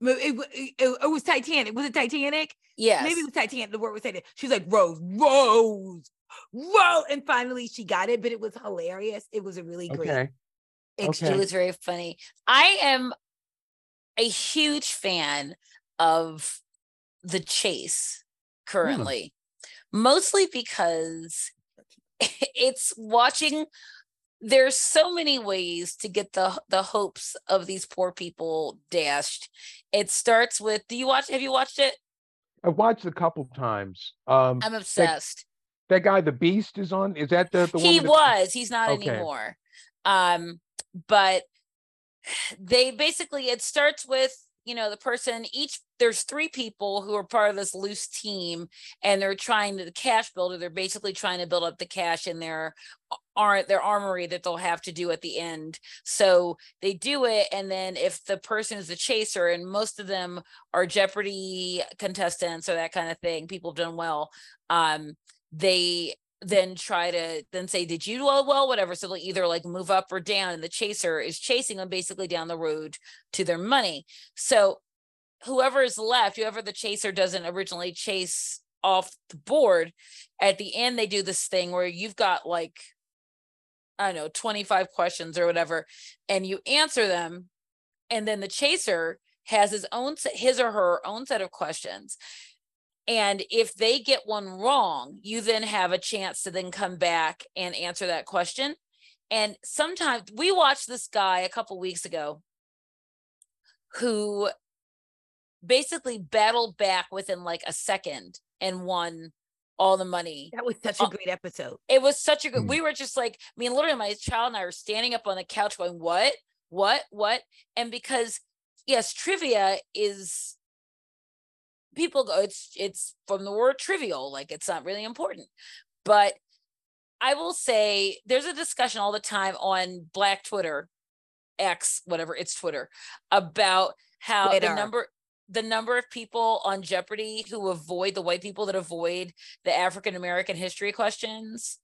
Mo- It, it, it was Titanic. Was it Titanic? Yes. Maybe it was Titanic. The word was Titanic. She's like, Rose, Rose, Rose. And finally she got it, but it was hilarious. It was a really great Okay. It was very funny. I am a huge fan of the chase currently, mostly because it's watching. There's so many ways to get the the hopes of these poor people dashed. It starts with. Do you watch? Have you watched it? I've watched a couple times. Um I'm obsessed. that guy the beast is on is that the the one he was he's not Okay. anymore um but they basically it starts with you know the person each there's three people who are part of this loose team and they're trying to the cash builder they're basically trying to build up the cash in their aren't their armory that they'll have to do at the end. So they do it and then if the person is the chaser and most of them are jeopardy contestants or that kind of thing people have done well um they then try to then say did you do well whatever. So they'll either like move up or down and the chaser is chasing them basically down the road to their money. So whoever is left whoever the chaser doesn't originally chase off the board at the end they do this thing where you've got like i don't know 25 questions or whatever and you answer them and then the chaser has his own his or her own set of questions And if they get one wrong, you then have a chance to then come back and answer that question. And sometimes we watched this guy a couple weeks ago who basically battled back within like a second and won all the money. That was such a great episode. It was such a good. Mm. We were just like, I mean, literally, my child and I were standing up on the couch going, "What? What? What?" And because yes, trivia is people go, it's it's from the word trivial, like it's not really important. But I will say there's a discussion all the time on Black Twitter, X, whatever it's Twitter, about how the number the number of people on Jeopardy who avoid the white people that avoid the African American history questions,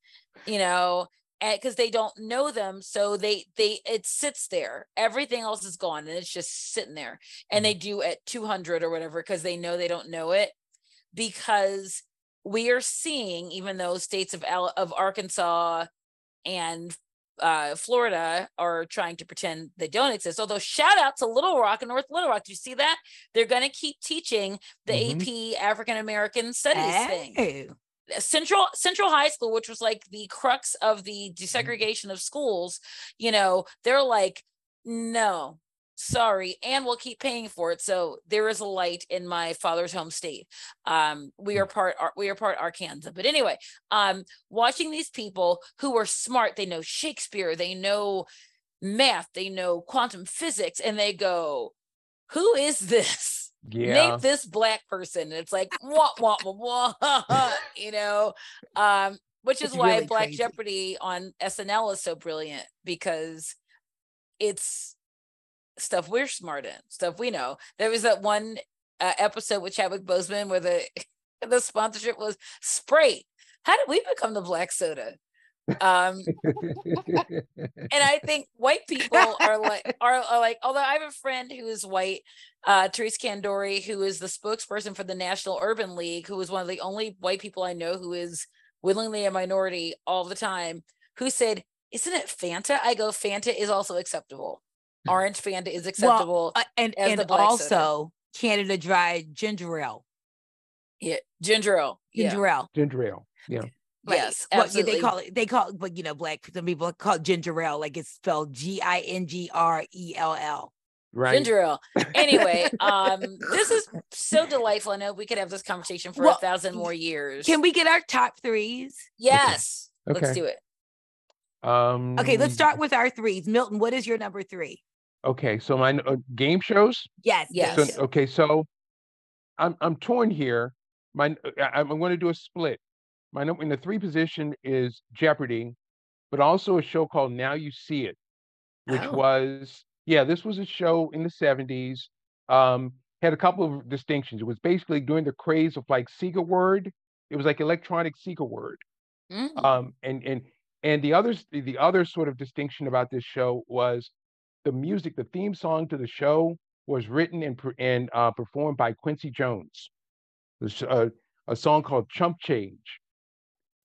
you know, because they don't know them, so they they it sits there. Everything else is gone, and it's just sitting there. And they do at 200 or whatever because they know they don't know it. Because we are seeing, even though states of of Arkansas and uh, Florida are trying to pretend they don't exist. Although shout out to Little Rock and North Little Rock. Do you see that? They're going to keep teaching the Mhm. AP African American Studies thing. Central Central High School, which was like the crux of the desegregation of schools, you know, they're like, no, sorry, and we'll keep paying for it. So there is a light in my father's home state. Um, we are part we are part Arkansas. But anyway, um, watching these people who are smart, they know Shakespeare, they know math, they know quantum physics, and they go, who is this? Yeah. name this black person. And it's like wah wah wah wah, you know. Um, which is It's why really Black crazy. Jeopardy on SNL is so brilliant because it's stuff we're smart in, stuff we know. There was that one uh, episode with Chadwick Boseman where the the sponsorship was Sprite. How did we become the black soda? Um, and I think white people are like are, are like although I have a friend who is white, uh Therese Candori, who is the spokesperson for the National Urban League, who is one of the only white people I know who is willingly a minority all the time, who said, Isn't it Fanta? I go, Fanta is also acceptable. Orange Fanta is acceptable. Uh, and and the black soda. also Canada Dry ginger ale. yeah, ginger ale. Yeah. Ginger ale. Ginger ale. Yeah. Right. Yes, Well, yeah, absolutely. they call it. They call it, but you know, black. Some people call it ginger ale, like it's spelled G I N G R E L L. Right. Ginger ale. Anyway, um, this is so delightful. I know we could have this conversation for Well, a thousand more years. Can we get our top threes? Yes. Okay. Let's Okay. do it. Um, Okay, let's start with our threes. Milton, what is your number three? Okay, so my uh, game shows. Yes. Yes. So, okay, so I'm I'm torn here. My I, I'm going to do a split. My number in the three position is Jeopardy, but also a show called Now You See It, which Oh. was yeah, this was a show in the 70s. Um, had a couple of distinctions. It was basically during the craze of like Seeker word. It was like electronic Seeker word. Mm. Um, and and and the others the other sort of distinction about this show was the music, the theme song to the show was written and and uh, performed by Quincy Jones. There's a, a song called "Chump Change."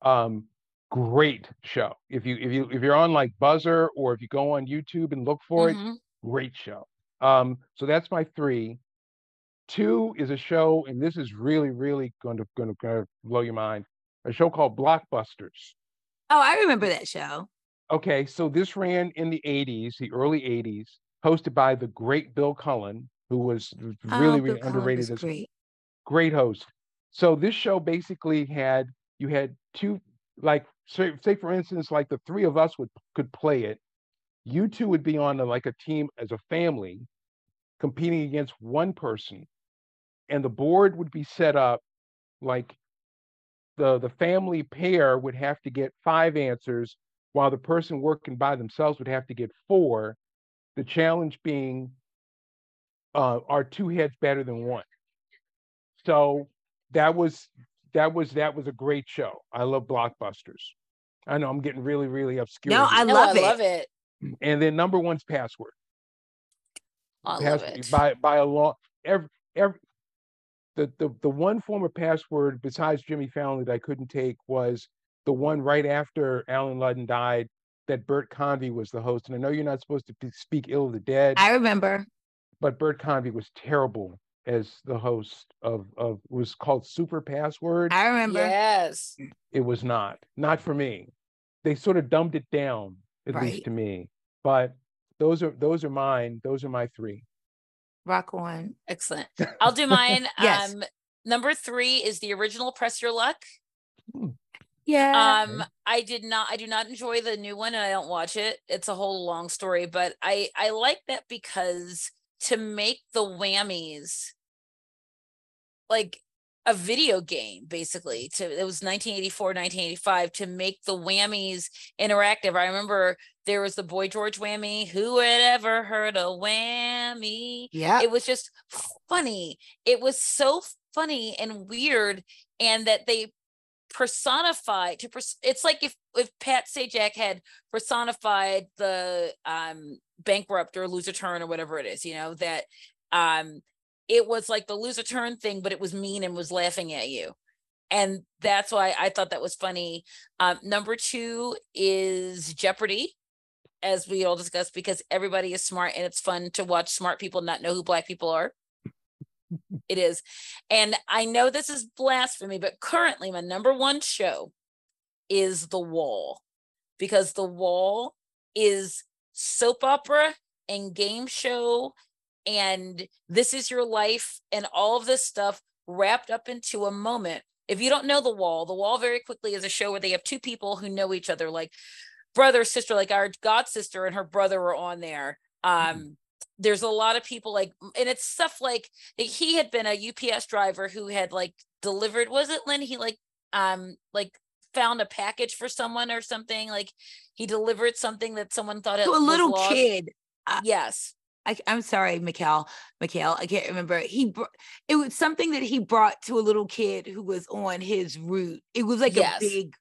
Um, great show. If you if you if you're on like Buzzr or if you go on YouTube and look for it, Mhm. great show. Um, so that's my three. Two is a show, and this is really really going to going to blow your mind. A show called Blockbusters. Oh, I remember that show. Okay, so this ran in the 80s, the early 80s, hosted by the great Bill Cullen, who was really, oh, really Bill underrated as great. great host. So this show basically had you had two like say, say for instance like the three of us would could play it. You two would be on a, like a team as a family competing against one person and the board would be set up like the the family pair would have to get five answers while the person working by themselves would have to get four the challenge being uh, are two heads better than one so that was that was that was a great show i love blockbusters i know i'm getting really really obscure No, here. I No, love I it. love it. and then number one's password oh, I love it. by by a long every every the, the the one form of password besides Jimmy Fallon that I couldn't take was the one right after Allen Ludden died that Bert Convy was the host. And I know you're not supposed to speak ill of the dead, I remember. but Bert Convy was terrible as the host of of was called Super Password. I remember. Yes. It was not not for me. They sort of dumbed it down, at Right. least to me. But those are those are mine. Those are my three. Rock on. Excellent. I'll do mine. Yes. Um, number three is the original Press Your Luck. Yeah. Um, I did not, I do not enjoy the new one and I don't watch it. It's a whole long story, but I, I like that because to make the whammies like a video game, basically, to it was 1984, 1985 to make the whammies interactive. I remember there was the Boy George whammy. Who had ever heard a whammy? yeah. it was just funny it was so funny and weird and that they personified to pers- it's like if if pat sajak had personified the um bankrupt or loser turn or whatever it is you know that um it was like the loser turn thing but it was mean and was laughing at you. And that's why i thought that was funny. Um number two is jeopardy as we all discussed because everybody is smart and it's fun to watch smart people not know who black people are. It is. And i know this is blasphemy but currently my number one show is the wall because the wall is soap opera and game show and this is your life and all of this stuff wrapped up into a moment. If you don't know the wall the wall very quickly is a show where they have two people who know each other like brother sister like our god sister and her brother were on there. Um there's a lot of people like and it's stuff like he had been a ups driver who had like delivered was it lynn? He like um like found a package for someone or something like he delivered something that someone thought it to a little lost. kid. yes I, I'm sorry, Mikhail. Mikhail, I can't remember. He br- it was something that he brought to a little kid who was on his route. It was like Yes. a big,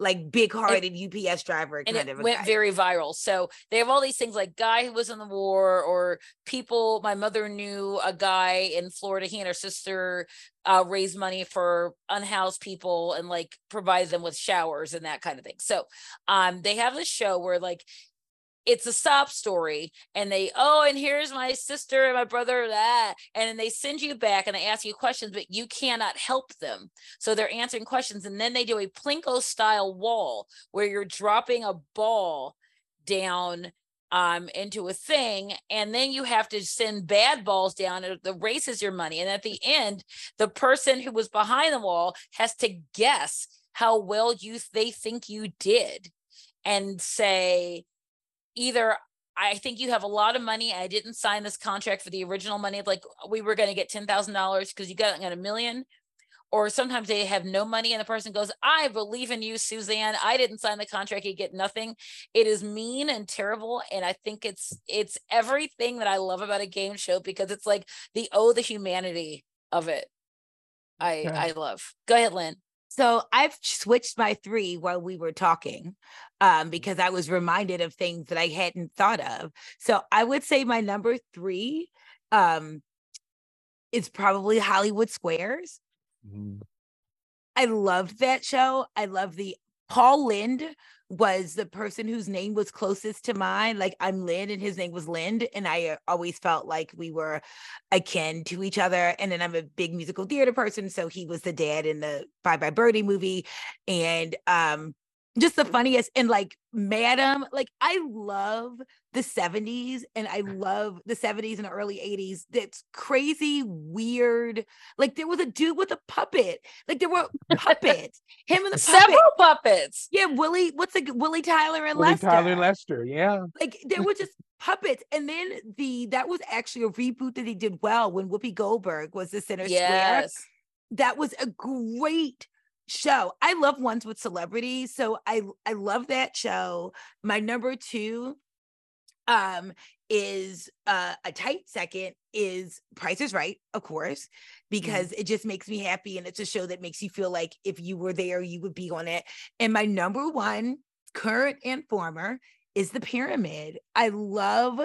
like big-hearted UPS driver and kind it went guy. very viral. So they have all these things like guy who was in the war or people. My mother knew a guy in Florida. He and her sister uh, raised money for unhoused people and like provide them with showers and that kind of thing. So um, they have this show where like it's a sob story and they oh and here's my sister and my brother that and then they send you back and they ask you questions but you cannot help them. So they're answering questions and then they do a plinko style wall where you're dropping a ball down um into a thing and then you have to send bad balls down race is your money and at the end the person who was behind the wall has to guess how well you they think you did and say either I think you have a lot of money. I didn't sign this contract for the original money. Like we were going to get ten thousand dollars because you got, got a million. Or sometimes they have no money and the person goes, I believe in you, Suzanne. I didn't sign the contract. You get nothing. It is mean and terrible. And I think it's it's everything that I love about a game show because it's like the oh the humanity of it. I Okay. I love. Go ahead, Lynn. So I've switched my three while we were talking um, because I was reminded of things that I hadn't thought of. So I would say my number three um, is probably Hollywood Squares. Mhm. I loved that show. I love the Paul Lynde was the person whose name was closest to mine. Like I'm Lynn and his name was Lynde. And I uh, always felt like we were akin to each other. And then I'm a big musical theater person. So he was the dad in the Bye Bye Birdie movie. And um just the funniest and like madam like i love the 70s and i love the 70s and early 80s that's crazy weird. Like there was a dude with a puppet. Like there were puppets. Him and the puppet. Several puppets. yeah willie what's the willie tyler and Willie lester. Tyler Lester, yeah. like there were just puppets. And then the that was actually a reboot that he did well when whoopi goldberg was the center square. Yes. that was a great show. I love ones with celebrities, so I I love that show. My number 2 um is uh, a tight second is Price is Right, of course, because it just makes me happy and it's a show that makes you feel like if you were there you would be on it. And my number 1 current and former is The Pyramid. I love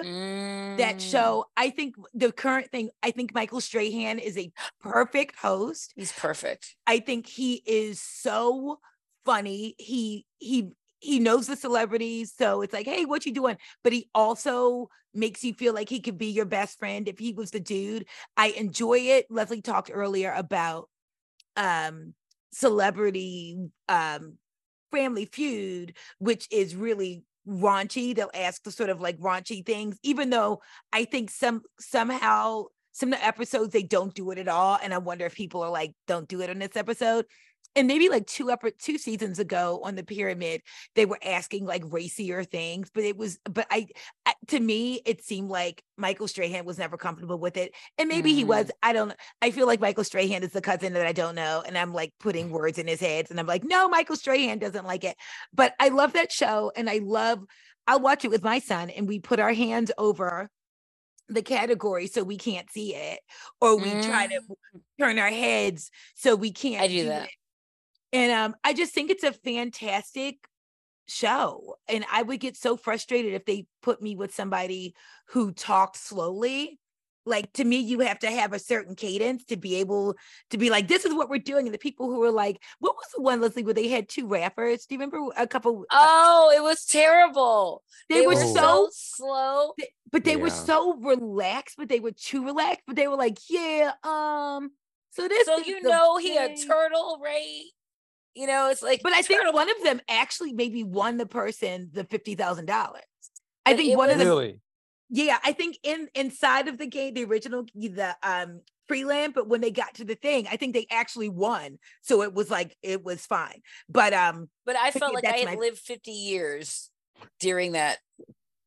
that Mm, show. I think the current thing, I think Michael Strahan is a perfect host. He's perfect. I think he is so funny. He he he knows the celebrities, so it's like, hey, what you doing? But he also makes you feel like he could be your best friend if he was the dude. I enjoy it. Leslie talked earlier about um celebrity um family feud, which is really raunchy. They'll ask the sort of like raunchy things, even though I think some somehow some of the episodes they don't do it at all. And I wonder if people are like, don't do it in this episode and maybe like two upper two seasons ago on the pyramid they were asking like racier things but it was but I, I, to me it seemed like michael strahan was never comfortable with it and maybe mm. he was i don't i feel like michael strahan is the cousin that i don't know and i'm like putting words in his head and i'm like no michael strahan doesn't like it but i love that show and i love i'll watch it with my son and we put our hands over the category so we can't see it or we mm. try to mm. turn our heads so we can't I do, do that. It and um, I just think it's a fantastic show. And I would get so frustrated if they put me with somebody who talks slowly. Like to me, you have to have a certain cadence to be able to be like, this is what we're doing. And the people who were like, what was the one, Leslie, where they had two rappers? Do you remember a couple? Uh oh, it was terrible. They, they were, were, so slow. They, but they yeah. were so relaxed, but they were too relaxed. But they were like, yeah, um, so this So you know he a turtle, right? You know, it's like, but I think one of them actually maybe won the person the fifty thousand dollars. I think one of them. Really? Yeah, I think in inside of the game, the original, the um freeland, but when they got to the thing, I think they actually won. So it was like it was fine. But um, but I felt like I had my... lived fifty years during that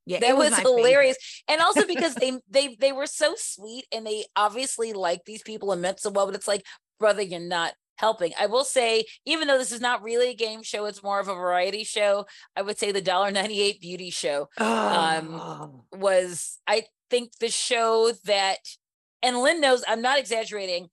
yeah, that was, was hilarious. Favorite. And also because they they they were so sweet and they obviously like these people and meant so well, but it's like, brother, you're not helping. I will say, even though this is not really a game show, it's more of a variety show. I would say the dollar ninety eight beauty show um, oh. was, I think, the show that, and Lynn knows I'm not exaggerating.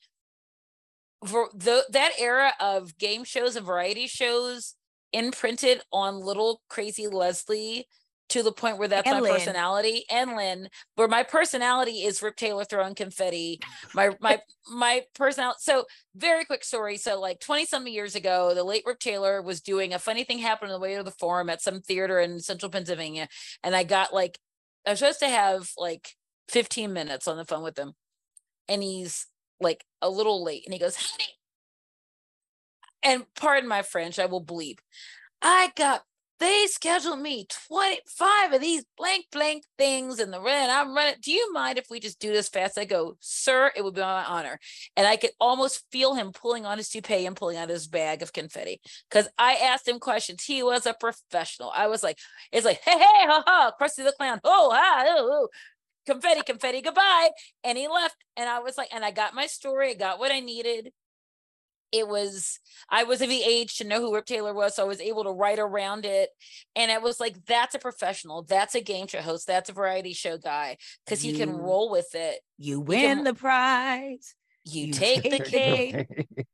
For the that era of game shows and variety shows imprinted on little crazy Leslie to the point where that's and my Lynn. personality and Lynn, where my personality is Rip Taylor throwing confetti. My my my personality. So very quick story. So like 20 something years ago, the late Rip Taylor was doing a funny thing happened on the way to the forum at some theater in central Pennsylvania. And I got like I was supposed to have like 15 minutes on the phone with him. And he's like a little late. And he goes, honey. And pardon my French, I will bleep. I got they scheduled me 25 of these blank blank things in the rent. I'm running. Do you mind if we just do this fast? I go, sir, it would be my honor. And I could almost feel him pulling on his toupee and pulling out his bag of confetti. Cause I asked him questions. He was a professional. I was like, it's like, hey, hey, ha ha, Krusty the Clown. Oh, ah, oh, oh. confetti, confetti, goodbye. And he left. And I was like, and I got my story, I got what I needed it was I was of the age to know who Rip Taylor was, so I was able to write around it. And it was like, that's a professional, that's a game show host, that's a variety show guy, because he can roll with it. You win can, the prize. You, you take, take, the cake.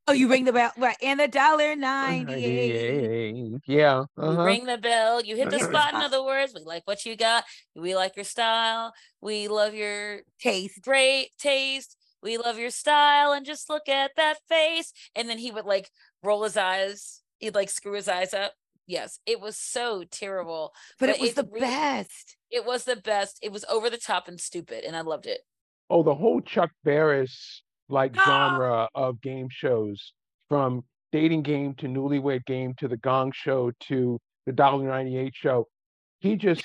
oh, you ring the bell, right? And the dollar ninety-eight. Yeah. Uh-huh. You ring the bell. You hit the spot. In other words, we like what you got. We like your style. We love your taste. Great taste we love your style and just look at that face. And then he would like roll his eyes he'd like screw his eyes up. Yes it was so terrible but, but it was it the really, best. It was the best. It was over the top and stupid and i loved it. Oh the whole chuck barris like genre of game shows from dating game to newlywed game to the gong show to the dollar 98 show he just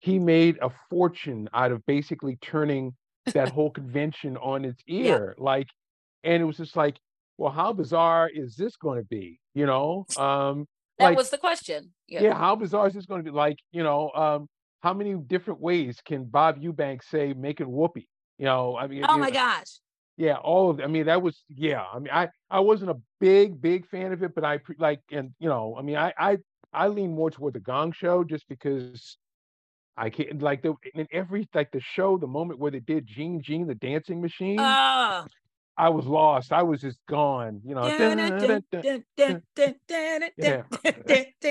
he made a fortune out of basically turning that whole convention on its ear. Yeah. Like, and it was just like, well, how bizarre is this going to be? You know, um, that like, was the question. Yeah. yeah, how bizarre is this going to be? Like, you know, um, how many different ways can Bob Eubanks say making whoopee? You know, I mean, oh my gosh. Yeah, all of. I mean, that was yeah. I mean, I I wasn't a big big fan of it, but I like and you know, I mean, I I I lean more toward the Gong Show just because I can't like the in every like the show, the moment where they did Gene Gene the dancing machine. Oh. I was lost. I was just gone. You know.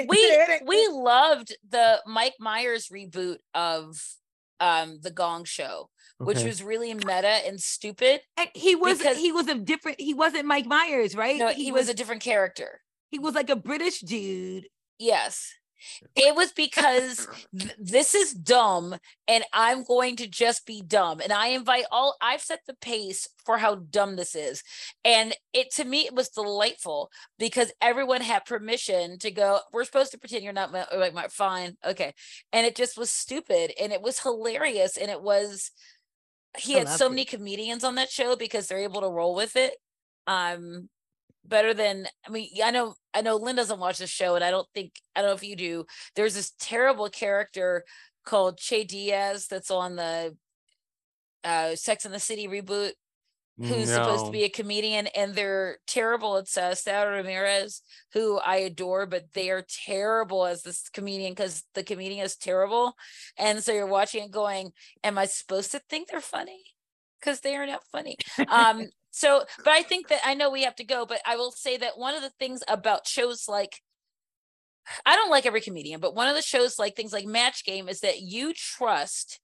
we we loved the Mike Myers reboot of um the Gong Show, which okay. was really meta and stupid. And he was because, he was a different. He wasn't Mike Myers, right? No, he, he was, was a different character. He was like a British dude. Yes It was because th- this is dumb and I'm going to just be dumb. And I invite all, I've set the pace for how dumb this is. And it to me, it was delightful because everyone had permission to go, we're supposed to pretend you're not my, like my fine. Okay. And it just was stupid and it was hilarious. And it was, he I had so it. many comedians on that show because they're able to roll with it. Um, better than I mean, I know I know Lynn doesn't watch the show, and I don't think I don't know if you do. There's this terrible character called Che Diaz that's on the uh Sex and the City reboot, who's supposed to be a comedian, and they're terrible. It's uh Sara Ramirez, who I adore, but they are terrible as this comedian because the comedian is terrible. And so you're watching it going, Am I supposed to think they're funny? Because they are not funny. Um, so but I think that I know we have to go, but I will say that one of the things about shows like I don't like every comedian, but one of the shows like things like Match Game is that you trust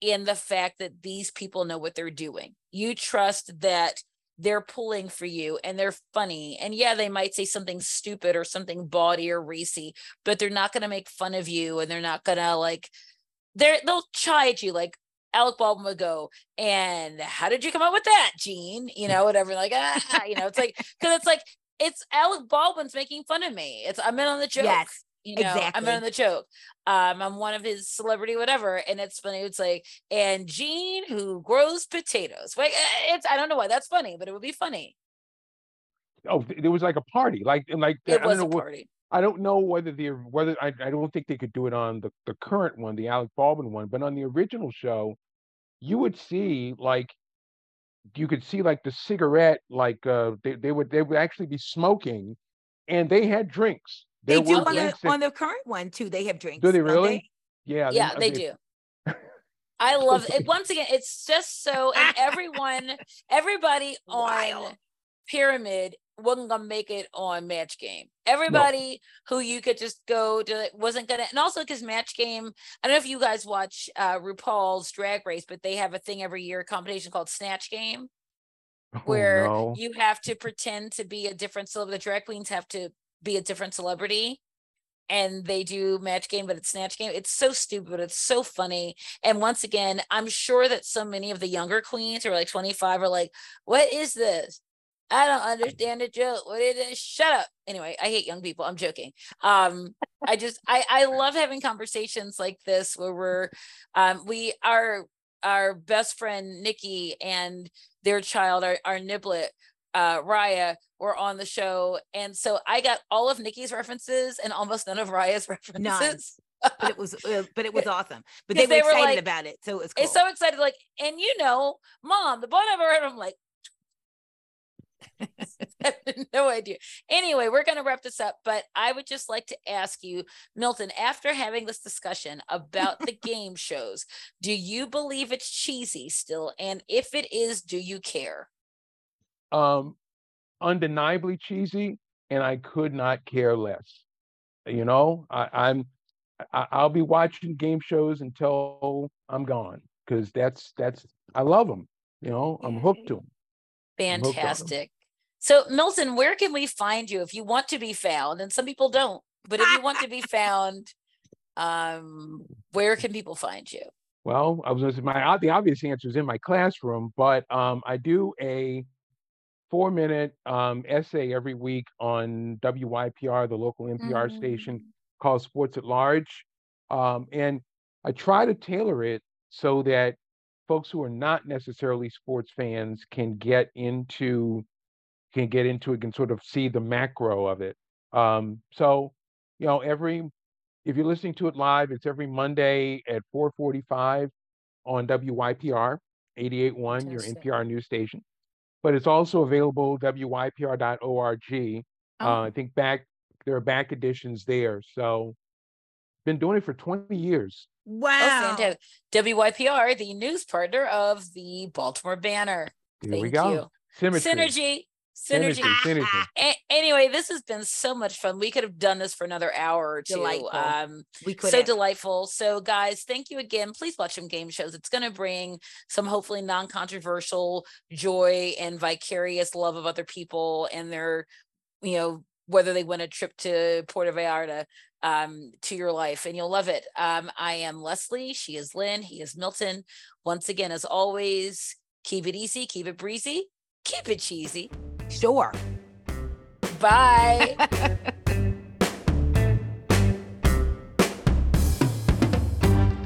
in the fact that these people know what they're doing. You trust that they're pulling for you and they're funny. And yeah, they might say something stupid or something bawdy or racy, but they're not going to make fun of you and they're not going to like they're they'll chide you like Alec Baldwin would go, and how did you come up with that, Gene? You know, whatever. Like, ah, you know, it's like because it's like it's Alec Baldwin's making fun of me. It's I'm in on the joke. Yes, you know, I'm in on the joke. Um, I'm one of his celebrity, whatever, and it's funny. It's like, and Gene who grows potatoes. Like, eh, it's I don't know why that's funny, but it would be funny. Oh, th- there was like a party, like and like I It don't was know a what party. I don't know whether the whether I, I don't think they could do it on the, the current one, the Alec Baldwin one, but on the original show, you would see like you could see like the cigarette, like uh they, they would they would actually be smoking and they had drinks. They do were on the drinks that- on the current one too. They have drinks. do they don't really? Yeah, yeah, they okay. do. I love it. Once again, it's just so and everyone, everybody on Wild. Pyramid wasn't gonna make it on Match Game. Everybody who you could just go to wasn't gonna, and also because Match Game. I don't know if you guys watch uh, RuPaul's Drag Race, but they have a thing every year, a competition called Snatch Game, Oh, where no. you have to pretend to be a different celebrity. The drag queens have to be a different celebrity. And they do match game, but it's snatch game. It's so stupid. but It's so funny. And once again, I'm sure that so many of the younger queens who are like 25 are like, what is this? I don't understand the joke. What is it? Shut up. Anyway, I hate young people. I'm joking. Um, I just I I love having conversations like this where we're um we are our best friend Nikki and their child, our, our niblet, uh, Raya, were on the show. And so I got all of Nikki's references and almost none of Raya's references. None. But it was uh, but it was awesome. But they were they were excited like- about it. So it was cool. It's so excited, like, and you know, mom, the boy never heard. I'm like, no idea. Anyway, we're going to wrap this up, but I would just like to ask you, Milton, after having this discussion about the game shows, do you believe it's cheesy still? And if it is, do you care? um undeniably cheesy and I could not care less. You know, I, I'm I, I'll be watching game shows until I'm gone because that's that's I love them. You know, I'm hooked to them. Hooked on 'em. Fantastic. So, Milton, where can we find you if you want to be found? And some people don't, but if you want to be found, um, where can people find you? Well, I was gonna say my the obvious answer is in my classroom, but um, I do a four minute um, essay every week on WYPR, the local NPR station Mm. called Sports at Large. Um, and I try to tailor it so that folks who are not necessarily sports fans can get into can get into it, can sort of see the macro of it. Um, so, you know, every if you're listening to it live, it's every Monday at 4:45 on WYPR 88.1, your NPR news station. But it's also available wypr.org. Oh. Uh, I think back there are back editions there. So been doing it for 20 years. Oh, wow. fantastic. WYPR, the news partner of the Baltimore Banner. There Thank we go. you. Symmetry. Synergy. Synergy. Synergy. Synergy. A- anyway, this has been so much fun. We could have done this for another hour or two. Delightful. Um, we could so have. delightful. So, guys, thank you again. Please watch some game shows. It's going to bring some hopefully non controversial joy and vicarious love of other people and their, you know, whether they win a trip to Puerto Vallarta um, to your life, and you'll love it. Um, I am Leslie. She is Lynn. He is Milton. Once again, as always, keep it easy, keep it breezy, keep it cheesy. Sure. Bye.